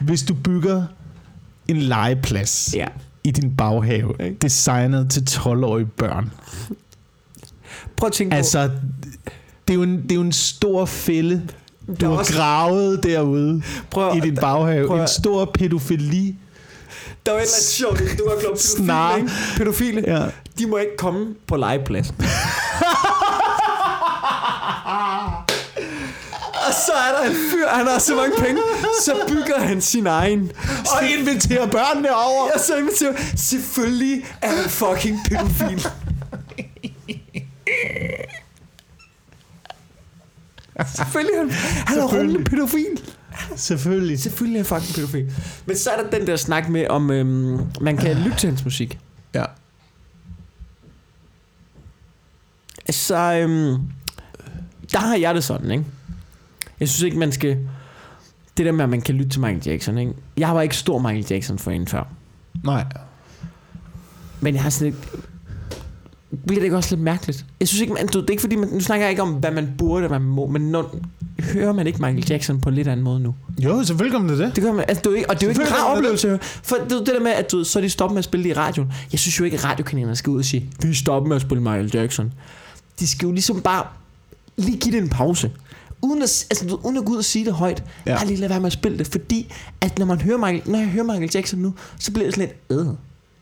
hvis du bygger en legeplads Ja. i din baghave, Ikke? designet til 12-årige børn. Prøv at tænke Altså, det er jo en, det er jo en stor fælde, på, du har gravet derude prøv, i din baghave. prøv at- En stor pædofili. Der er jo et eller andet sjovt, du har glået Snar. pædofile, ikke? Pædofile, Ja. de må ikke komme på legepladsen. <laughs> Og så er der en fyr, han har så mange penge, så bygger han sin egen. Og inviterer børnene over. Jeg så inviterer, selvfølgelig er han fucking pædofil. Selvfølgelig han, han er rullende pædofil. Selvfølgelig. Selvfølgelig er han fucking pædofil. Men så er der den der snak med, om øhm, man kan lytte til hans musik. Ja. Så øhm, der har jeg det sådan, ikke? Jeg synes ikke, man skal... Det der med, at man kan lytte til Michael Jackson, ikke? Jeg var ikke stor Michael Jackson for en før. Nej. Men jeg har sådan lidt... Bliver det ikke også lidt mærkeligt? Jeg synes ikke, man, du, det er ikke fordi, man, nu snakker jeg ikke om, hvad man burde, hvad man må, men når, hører man ikke Michael Jackson på en lidt anden måde nu. Jo, selvfølgelig kommer det det. Det gør man, altså, det er ikke, og det er jo ikke en rar gør oplevelse. For det, det der med, at du, så er de stoppet med at spille det i radioen. Jeg synes jo ikke, at radiokanalerne skal ud og sige, vi stopper med at spille Michael Jackson. De skal jo ligesom bare lige give det en pause. Uden at, altså, du uden at gå ud og sige det højt. Ja. Bare lige lade være med at spille det. Fordi at når, man hører Michael, når jeg hører Michael Jackson nu, så bliver det sådan lidt øh.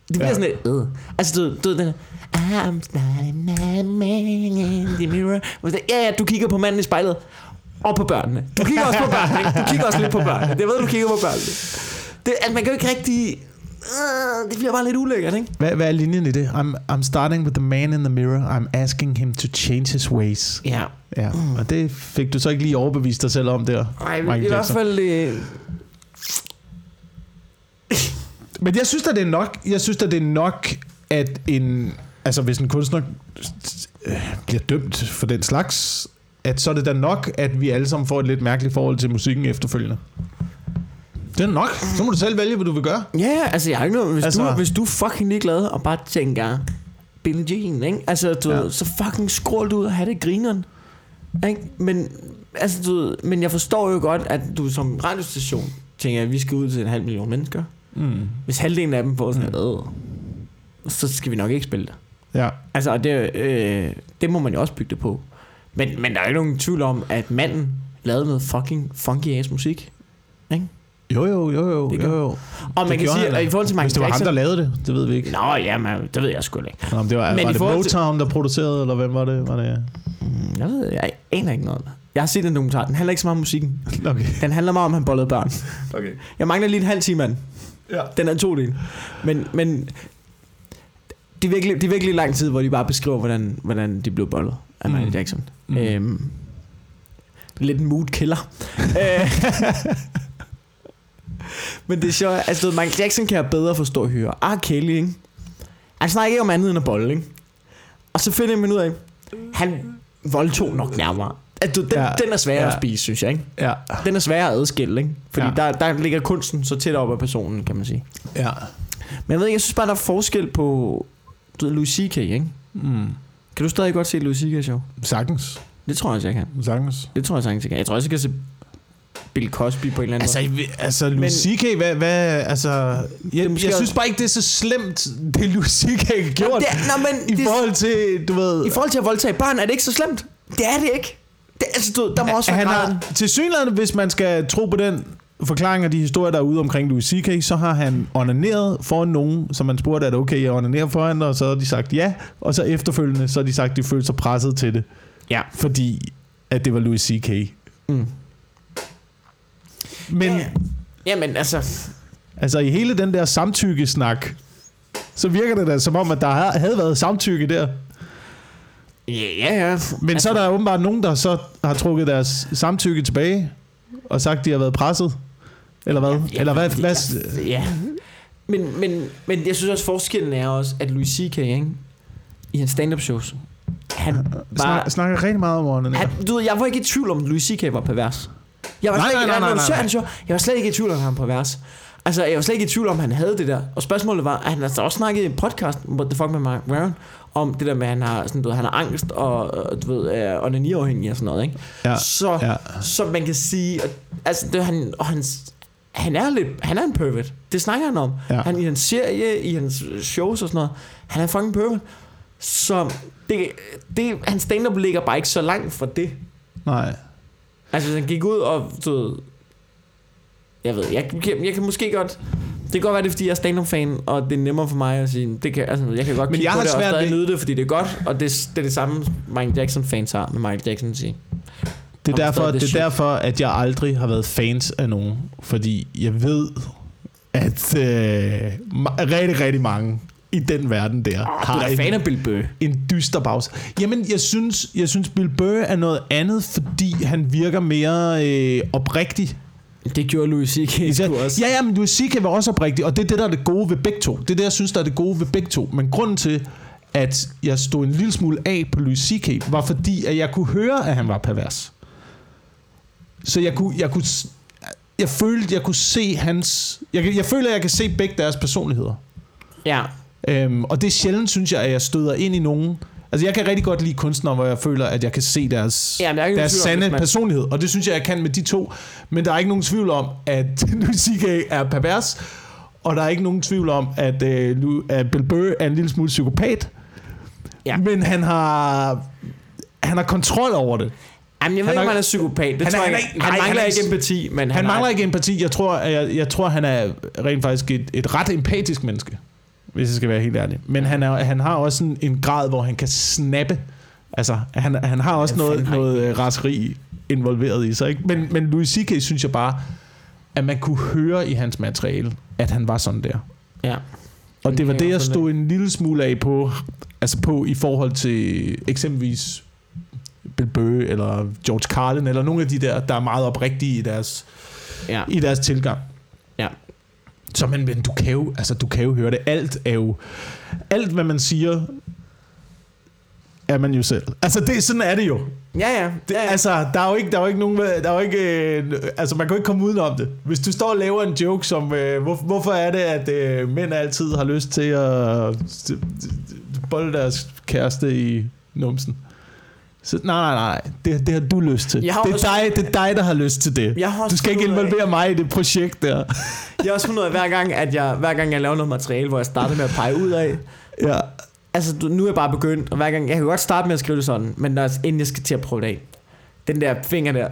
Det bliver Ja. sådan lidt øh. Altså du, du den I'm starting my man in the mirror. Ja, ja, du kigger på manden i spejlet. Og på børnene. Du kigger også på børnene, ikke? Du kigger også lidt på børnene. Det ved du kigger på børnene. Det, altså, man kan jo ikke rigtig... Øh, det bliver bare lidt ulækkert, ikke? Hvad, hvad er linjen i det? I'm, I'm starting with the man in the mirror. I'm asking him to change his ways. Ja. Ja, og det fik du så ikke lige overbevist dig selv om der. Ej, Michael i hvert fald... Øh, Men jeg synes da det er nok, jeg synes da det er nok, at en, altså hvis en kunstner bliver dømt for den slags, at så er det da nok, at vi alle sammen får et lidt mærkeligt forhold til musikken efterfølgende. Det er nok. Så må du selv vælge, hvad du vil gøre. ja, ja, altså jeg har ikke noget... Hvis, Altså- du, hvis du er fucking ligeglad og bare tænker... Billie Jean, ikke? Altså, du, Ja. så fucking skrål du ud og have det grineren. Ikke? Men, altså, du, men jeg forstår jo godt, at du som radiostation tænker, at vi skal ud til en halv million mennesker. Mm. Hvis halvdelen af dem får sådan noget, øh, så skal vi nok ikke spille det. Ja. Altså, og det, øh, det må man jo også bygge det på. Men, men der er jo ikke nogen tvivl om, at manden lavede noget fucking funky ass musik. Jo, jo, jo, jo, Det jo, gør- jo. Og man kan sige, at i forhold til Michael Hvis det var ham, Jackson... der lavede det, det ved vi ikke. Nå, ja, men det ved jeg sgu ikke. Nå, men det var, Men var det Motown, der producerede, eller hvem var det? Var det? Mm, Jeg ved, jeg aner ikke noget. Jeg har set den dokumentar. Den handler ikke så meget om musikken. <laughs> Okay. Den handler meget om, at han bollede børn. okay. Jeg mangler lige en halv time, mand. Ja. Den er to del. Men, men det, er virkelig, det er virkelig lang tid, hvor de bare beskriver, hvordan, hvordan de blev bollet af Michael Mm. Jackson. Mm. Øhm, lidt en mood killer. <laughs> Øh, <laughs> Men det er sjovt, altså Michael Jackson kan jeg bedre forstå at høre. R. Kelly, ikke? Han snakker ikke om andet end at bolle, ikke? Og så finder man ud af, han voldtog nok nærmere. At du, den, Ja. den er sværere Ja. at spise, synes jeg, ikke? Ja. Den er sværere at adskille, ikke? Fordi Ja. der, der ligger kunsten så tæt op af personen, kan man sige. Ja. Men jeg ved ikke, jeg synes bare, der er forskel på du ved, Louis C.K., ikke? Mm. Kan du stadig godt se Louis C.K. show? Sagtens. Det tror jeg også, jeg kan. Sagtens. Det tror jeg sagtens, jeg kan. Jeg tror også, jeg kan se Bill Cosby på en eller anden Altså, måde. Altså Louis C.K., hvad, hvad, altså, jeg, jeg også- synes bare ikke, det er så slemt, det Louis C.K. har gjort, det, er- nå, men i det, forhold til, du ved, I forhold til at voldtage børn, er det ikke så slemt. Det er det ikke. Det, altså, du, der må også være han har, til synligheden, hvis man skal tro på den forklaring af de historier, der er ude omkring Louis C.K., så har han onaneret foran nogen, som man spurgte, at okay, jeg onanerer foran dig, og så har de sagt ja, og så efterfølgende, så har de sagt, at de følte sig presset til det, Ja. fordi at det var Louis C.K. Mm. Men Ja. Jamen, altså... altså i hele den der samtykkesnak, så virker det da som om, at der har- havde været samtykke der. Ja, ja, ja. Men altså, så er der åbenbart nogen, der så har trukket deres samtykke tilbage, og sagt, at de har været presset. Eller hvad? Ja, Eller hvad? hvad Ja, ja. Men, men, men jeg synes også, forskellen er også, at Louis C.K., ikke? i hans stand-up shows, han var... Snak, snakker rigtig meget om ånden. Han, du ved, jeg var ikke i tvivl om, at Louis C.K. var pervers. Jeg var Nej, slet ikke, nej, nej, nej, nej. Jeg var slet ikke i tvivl om, at han var pervers. Altså, jeg var slet ikke i tvivl om, at han havde det der. Og spørgsmålet var, at han altså også snakket i en podcast, What the fuck med Mark Warren, om det der med, at han har, sådan, du ved, han har angst og, øh, du ved, er onaniafhængig og sådan noget, ikke? Ja, Så, ja. så man kan sige, at, altså, det, han, og han, han er lidt, han er en pervert. Det snakker han om. Ja. Han i hans serie, i hans shows og sådan noget, han er en fucking pervert. Så det, det, hans stand-up ligger bare ikke så langt fra det. Nej. Altså, han gik ud og, du ved, jeg ved, jeg, jeg, jeg kan måske godt, det kan godt være, det er, fordi jeg er stand-up-fan, og det er nemmere for mig at sige, det kan, altså, jeg kan godt Men kigge jeg på har det og svært stadig ved- nyde det, fordi det er godt, og det, det er det samme, Michael Jackson-fans har med Michael Jackson sige. Det er, derfor, det det er derfor, at jeg aldrig har været fans af nogen. Fordi jeg ved, at øh, rigtig, rigtig mange i den verden der Oh, du har er da en, fan af Bill Burr. en dyster bags. Jamen, jeg synes, jeg synes Bill Burr er noget andet, fordi han virker mere øh, oprigtig. Det gjorde Louis C.K. Sgu også. Ja, ja, men Louis C.K. var også oprigtig, og det er det, der er det gode ved begge to. Det er det, jeg synes, der er det gode ved begge to. Men grunden til, at jeg stod en lille smule af på Louis C.K., var fordi, at jeg kunne høre, at han var pervers. Så jeg kunne, jeg kunne, jeg følte, jeg kunne se hans... Jeg, jeg føler, at jeg kan se begge deres personligheder. Ja. Øhm, og det er sjældent, synes jeg, at jeg støder ind i nogen, Altså, jeg kan rigtig godt lide kunstnere, hvor jeg føler, at jeg kan se deres, Jamen, der er deres tvivl sande man- personlighed. Og det synes jeg, jeg kan med de to. Men der er ikke nogen tvivl om, at <laughs> C.K. er pervers. Og der er ikke nogen tvivl om, at, øh, at Bill Burr er en lille smule psykopat. Ja. Men han har, han har kontrol over det. Jamen, jeg ved Han ikke, er- om han er psykopat. Det Han er- tror han jeg er ikke. ikke- Han nej, mangler han er ikke empati, men Han, han, mangler har, ikke empati. Jeg tror, jeg, jeg tror han er rent faktisk et, et ret empatisk menneske. Hvis jeg skal være helt ærlig. Men han, er, han har også en, en grad, hvor han kan snappe. Altså, han, han har også noget, noget øh, raseri involveret i sig. Ikke? Men, men Louis C.K. synes jeg bare, at man kunne høre i hans materiale, at han var sådan der. Ja. Og Det var det, jeg stod en lille smule af på, altså på i forhold til eksempelvis Bill Burr eller George Carlin, eller nogle af de der, der er meget oprigtige i deres, Ja. i deres tilgang. Så men, men du kan jo, altså du kan jo høre det. Alt er jo, alt hvad man siger, er man jo selv. Altså det, sådan er det jo. Ja, ja. Det, ja, ja. Altså, der er jo ikke, der er jo ikke nogen, der er jo ikke, øh, altså man kan jo ikke komme udenom det. Hvis du står og laver en joke som, øh, hvor, hvorfor er det, at øh, mænd altid har lyst til at øh, bolde deres kæreste i numsen? Så, nej, nej, nej, det, det har du lyst til. Jeg har Det er, også- dig, det er dig, der har lyst til det. Jeg har også Du skal ikke ud af- involvere mig i det projekt der. Jeg har også fundet ud af, hver gang, at jeg, hver gang jeg laver noget materiale, hvor jeg starter med at pege ud af, Ja. altså nu er jeg bare begyndt, og hver gang, jeg kan godt starte med at skrive det sådan, men når, inden jeg skal til at prøve det af, den der finger der,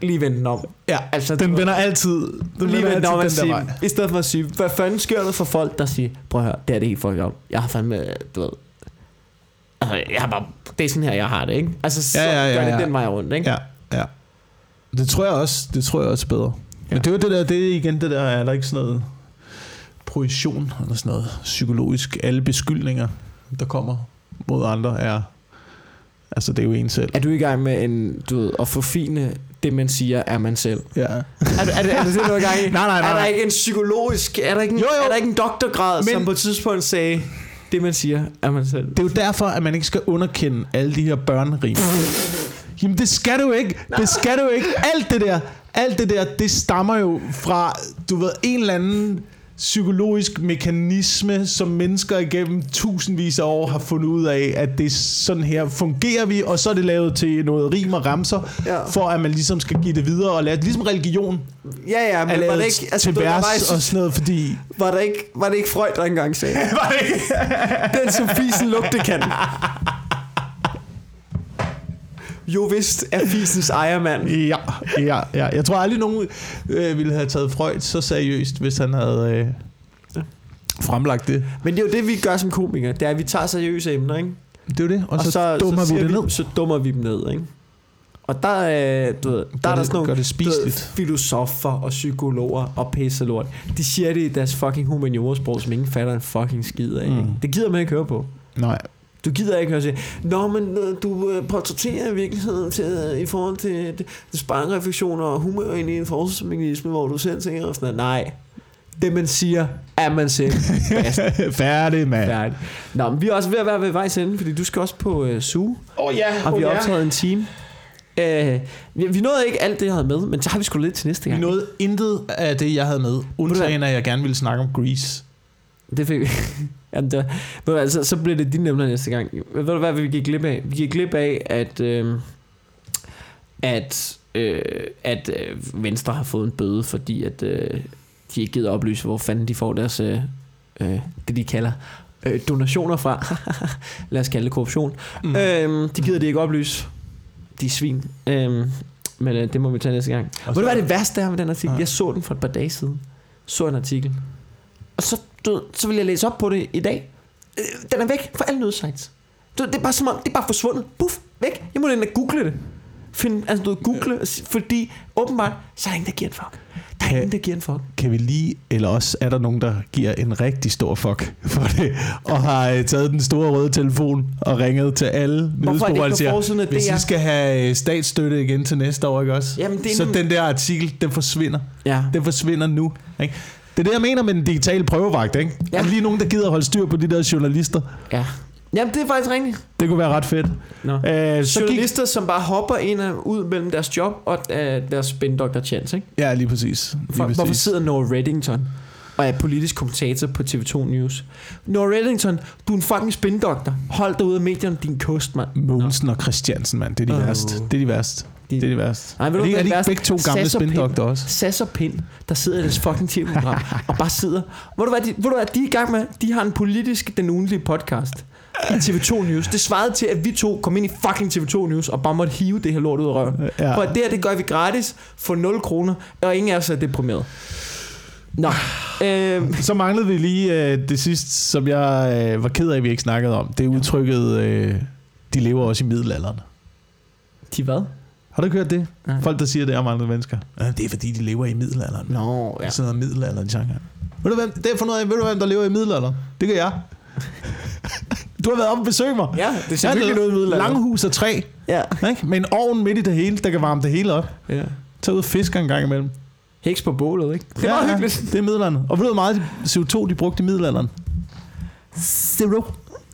lige vende den om. ja, Altså, den vender altid, den lige vender om altid at den der sige, vej. i stedet for at sige, hvad fanden sker der for folk, der siger, prøv at høre, det er det helt fucked op. Jeg har fandme, du ved, altså, jeg har bare, det er sådan her, jeg har det, ikke? Altså, så Ja, ja, ja, gør det ja. den vej rundt, ikke? Ja, ja. Det tror jeg også, det tror jeg også er bedre. Ja. Men det er jo det der, det er igen det der, er der ikke sådan noget projektion eller sådan noget psykologisk. Alle beskyldninger, der kommer mod andre, er, altså det er jo en selv. Er du i gang med en, du ved, at forfine det, man siger, er man selv? Ja. Er, det- er, det, er det det, du er i gang i? <laughs> Nej, nej, nej, Er der ikke en psykologisk, er der ikke en, Jo, jo. Er der ikke en doktorgrad, Men, som på et tidspunkt sagde, det man siger, er man selv? Det er jo derfor, at man ikke skal underkende alle de her børnerim. Jamen det skal du ikke. Det skal du ikke. Alt det der, alt det der, det stammer jo fra, du ved, en eller anden psykologisk mekanisme, som mennesker igennem tusindvis af år har fundet ud af, at det er sådan her fungerer vi, og så er det lavet til noget rim og ramser, Ja. for at man ligesom skal give det videre og lære det. Ligesom religion Ja, ja, men var det ikke, altså, til vers var, og sådan noget, fordi... var, det ikke, var det ikke Freud, der engang sagde, <laughs> Var det ikke? den som fisen lugte kan. <laughs> Jo vist er fisens ejermand. Ja, ja, ja. Jeg tror aldrig, nogen øh, ville have taget Freud så seriøst, hvis han havde øh, fremlagt det. Men det er jo det, vi gør som komikere. Det er, at vi tager seriøse emner, ikke? Det er jo det, og, og så, så dummer vi siger det ned. dem- Så dummer vi dem ned, ikke? Og der, er, du ved, der Gør er der sådan nogle det ved, filosofer og psykologer og pisselort. De siger det i deres fucking humaniorasprog, som ingen fatter en fucking skid af. Mm. Mm. Det gider man ikke høre på. Nej. Du gider ikke høre sige, Nå, men øh, du øh, portrætterer virkeligheden til, øh, i forhold til sparreflektioner og humør ind i en forsvarsmekanisme, hvor du selv tænker og sådan noget. Nej, det man siger, er man selv. <laughs> Færdig, mand. Færdig. Nå, men vi er også ved at være ved vejs ende, fordi du skal også på øh, Zoo, Åh oh, ja, og vi har optaget en time. Øh, vi, vi nåede ikke alt det, jeg havde med, men så har vi sgu lidt til næste Vi gang. nåede intet af det, jeg havde med, undtagen at jeg gerne ville snakke om Grease. Det fik vi. <laughs> Jamen, du, hvad, altså, så bliver det dine emner næste gang. Ved du hvad, vi gik glip af? Vi gik glip af, at, øh, at, øh, at øh, Venstre har fået en bøde, fordi at, øh, de ikke gider oplyse, hvor fanden de får deres, øh, øh, det de kalder, øh, donationer fra. <laughs> Lad os kalde det korruption. Mm. Øh, de gider de ikke oplyse. De er svin. Øh, men øh, det må vi tage næste gang. Og Ved du hvad det værste er med den artikel? Ja. Jeg så den for et par dage siden. Så en artikel. Og så, du, så vil jeg læse op på det i dag. Øh, Den er væk fra alle nødsites. Du, det er bare som om, det er bare forsvundet. Puff, væk. Jeg må ind og google det. Find, altså du google, og sige- fordi åbenbart, så er der ingen, der giver en fuck. Der er Kan- ingen, der giver en fuck. Kan vi lige, eller også er der nogen, der giver en rigtig stor fuck for det, og har øh, taget den store røde telefon og ringet til alle er nyhedsbureauer og siger, hvis? I skal have øh, statsstøtte igen til næste år, ikke også? Jamen, det er så nu- den der artikel, den forsvinder. Ja. Den forsvinder nu. Ikke? Det er det, jeg mener med den digitale prøvevagt. Ikke? Ja. Er der lige nogen, der gider holde styr på de der journalister? ja. Jamen, det er faktisk rigtigt. Det kunne være ret fedt. Nå. Øh, så gik, Journalister, som bare hopper ind og ud mellem deres job og øh, deres spindoktor chance, ikke? ja, lige præcis. Lige For, præcis. hvorfor sidder Noah Reddington og er politisk kommentator på TV2 News. Nora Reddington, du er en fucking spindoktor. Hold dig ud af medierne, din kost, mand. Mogensen og Christiansen, mand. Det er de Åh. værste. Det er de værste. De- Det er de værste. Nej, ved er du, de, er de det ikke værste? begge to gamle spindokter også? Sass og Pind, der sidder i deres fucking tv-program, og bare sidder... Ved du, hvad de, ved du hvad, de er i gang med? De har en politisk, den ugenlige podcast i TV2 News. Det svarede til, at vi to kom ind i fucking TV2 News, og bare måtte hive det her lort ud af røven. Ja. For det her, det gør vi gratis for 0 kroner, og ingen er deprimeret. Nå, <sighs> øh, Så manglede vi lige øh, det sidste, som jeg øh, var ked af, at vi ikke snakkede om. Det er udtrykket, øh, de lever også i middelalderen. de hvad? Har du ikke hørt det? Nej. Folk, der siger, det er om andre mennesker. Ja, det er fordi, de lever i middelalderen. Nå, Ja. Sådan noget middelalderen genre. Ved du, hvem, det er for noget af, ved du, hvem der lever i middelalderen? Det gør jeg. <laughs> Du har været oppe og besøge mig. Ja, det ser virkelig er ud i middelalderen. Langhus af træ, Ja. ikke? med en ovn midt i det hele, der kan varme det hele op. ja. Tag ud og fisker en gang imellem. Heks på bålet, ikke? Det er meget hyggeligt. det er middelalderen. Og ved du, hvor meget CO2 de brugte i middelalderen? Zero.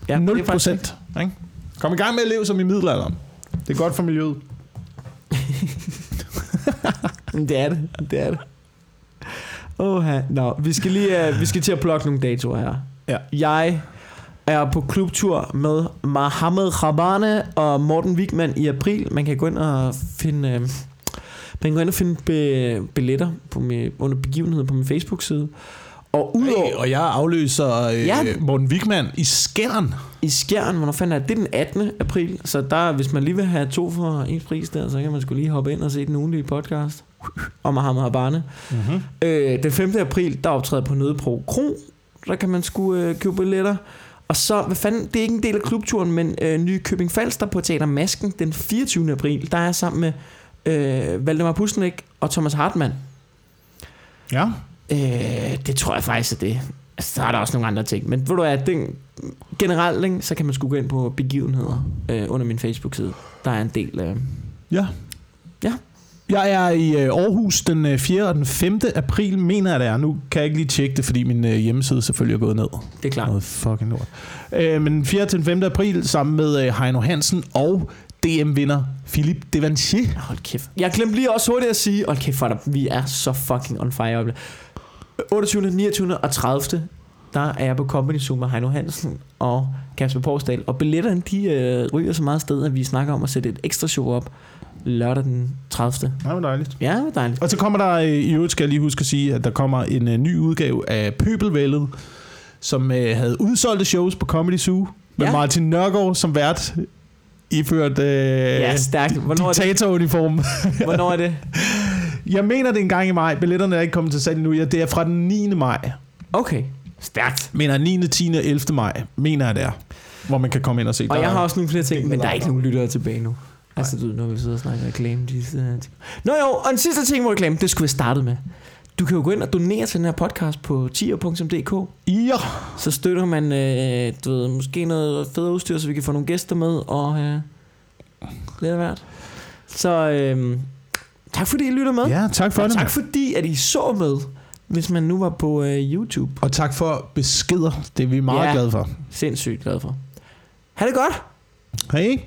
Ja, Ja, 0 det er faktisk procent. ikke? Kom i gang med at leve som i middelalderen. Det er godt for miljøet. <laughs> Det er det. Det er det. Åh, Nå, vi skal lige uh, vi skal til at plukke nogle datoer her. Ja. Jeg er på klubtur med Mohamed Rabane og Morten Wigman i april. Man kan gå ind og finde uh, man kan gå ind og finde be, billetter på min, under begivenheden på min Facebook-side. Og udover Hey, og jeg afløser øh, Ja. Morten Wigman i Skjern. i Skjern, hvornår fanden er det? Det er den 18. april, så der, hvis man lige vil have to for ens pris der, så kan man skulle lige hoppe ind og se den ugenlige podcast om Mohamed Rabane. Mm-hmm. Øh, den 5. april, der optræder på Nødepro Kro. Der kan man sgu øh, købe billetter. Og så, hvad fanden, det er ikke en del af klubturen, men øh, Nykøbing Falster på Teater Masken den 24. april, der er jeg sammen med øh, Valdemar Pusnik og Thomas Hartmann. Ja. Øh, det tror jeg faktisk er det. Altså, så er der også nogle andre ting. Men ved du hvad, den, generelt, ikke, så kan man sgu gå ind på begivenheder øh, under min Facebook-side. Der er en del... Øh, Ja. Ja. Jeg er i øh, Aarhus den øh, 4. og den 5. april, mener jeg det er. Nu kan jeg ikke lige tjekke det, fordi min øh, hjemmeside selvfølgelig er gået ned. det er klart. Noget fucking lort. Øh, men den 4. til den 5. april sammen med øh, Heino Hansen og DM-vinder Philippe Devanchier. Hold kæft. Jeg glemte lige også hurtigt at sige, hold kæft, for vi er så fucking on fire. i øjeblikket. 28., 29. og 30. Der er jeg på Company Zoom med Heino Hansen og Kasper Porsdal. Og billetterne, de øh, ryger så meget sted, at vi snakker om at sætte et ekstra show op lørdag den 30. Det var dejligt. Ja, det er dejligt. Og så kommer der, øh, i øvrigt skal jeg lige huske at sige, at der kommer en øh, ny udgave af Pøbelvældet, som øh, havde udsolgte shows på Comedy Zoo, med Ja. Martin Nørgaard som vært, iført øh, Ja, stærkt. Hvornår er det? diktatoruniform. <laughs> Hvornår er det? Jeg mener, det er en gang i maj. Billetterne er ikke kommet til salg endnu. Ja, det er fra den 9. maj. Okay, stærkt. Mener 9., 10. og 11. maj, mener jeg det er. Hvor man kan komme ind og se. Og Der jeg er- har også nogle flere ting, men der er ikke nogen lyttere tilbage nu. Altså, du når vi sidder og snakker reklame, de sidder ting. Nå jo, og en sidste ting med reklame, det skulle vi starte med. Du kan jo gå ind og donere til den her podcast på tier.dk. Ja. Så støtter man, øh, du ved, måske noget federe udstyr, så vi kan få nogle gæster med, og øh, lidt af hvert. Så øh, tak fordi I lytter med. ja, tak for og det. tak fordi, at I så med, hvis man nu var på øh, YouTube. Og tak for beskeder. Det er vi meget Ja. glade for. Sindssygt glad for. Ha' det godt! Hej.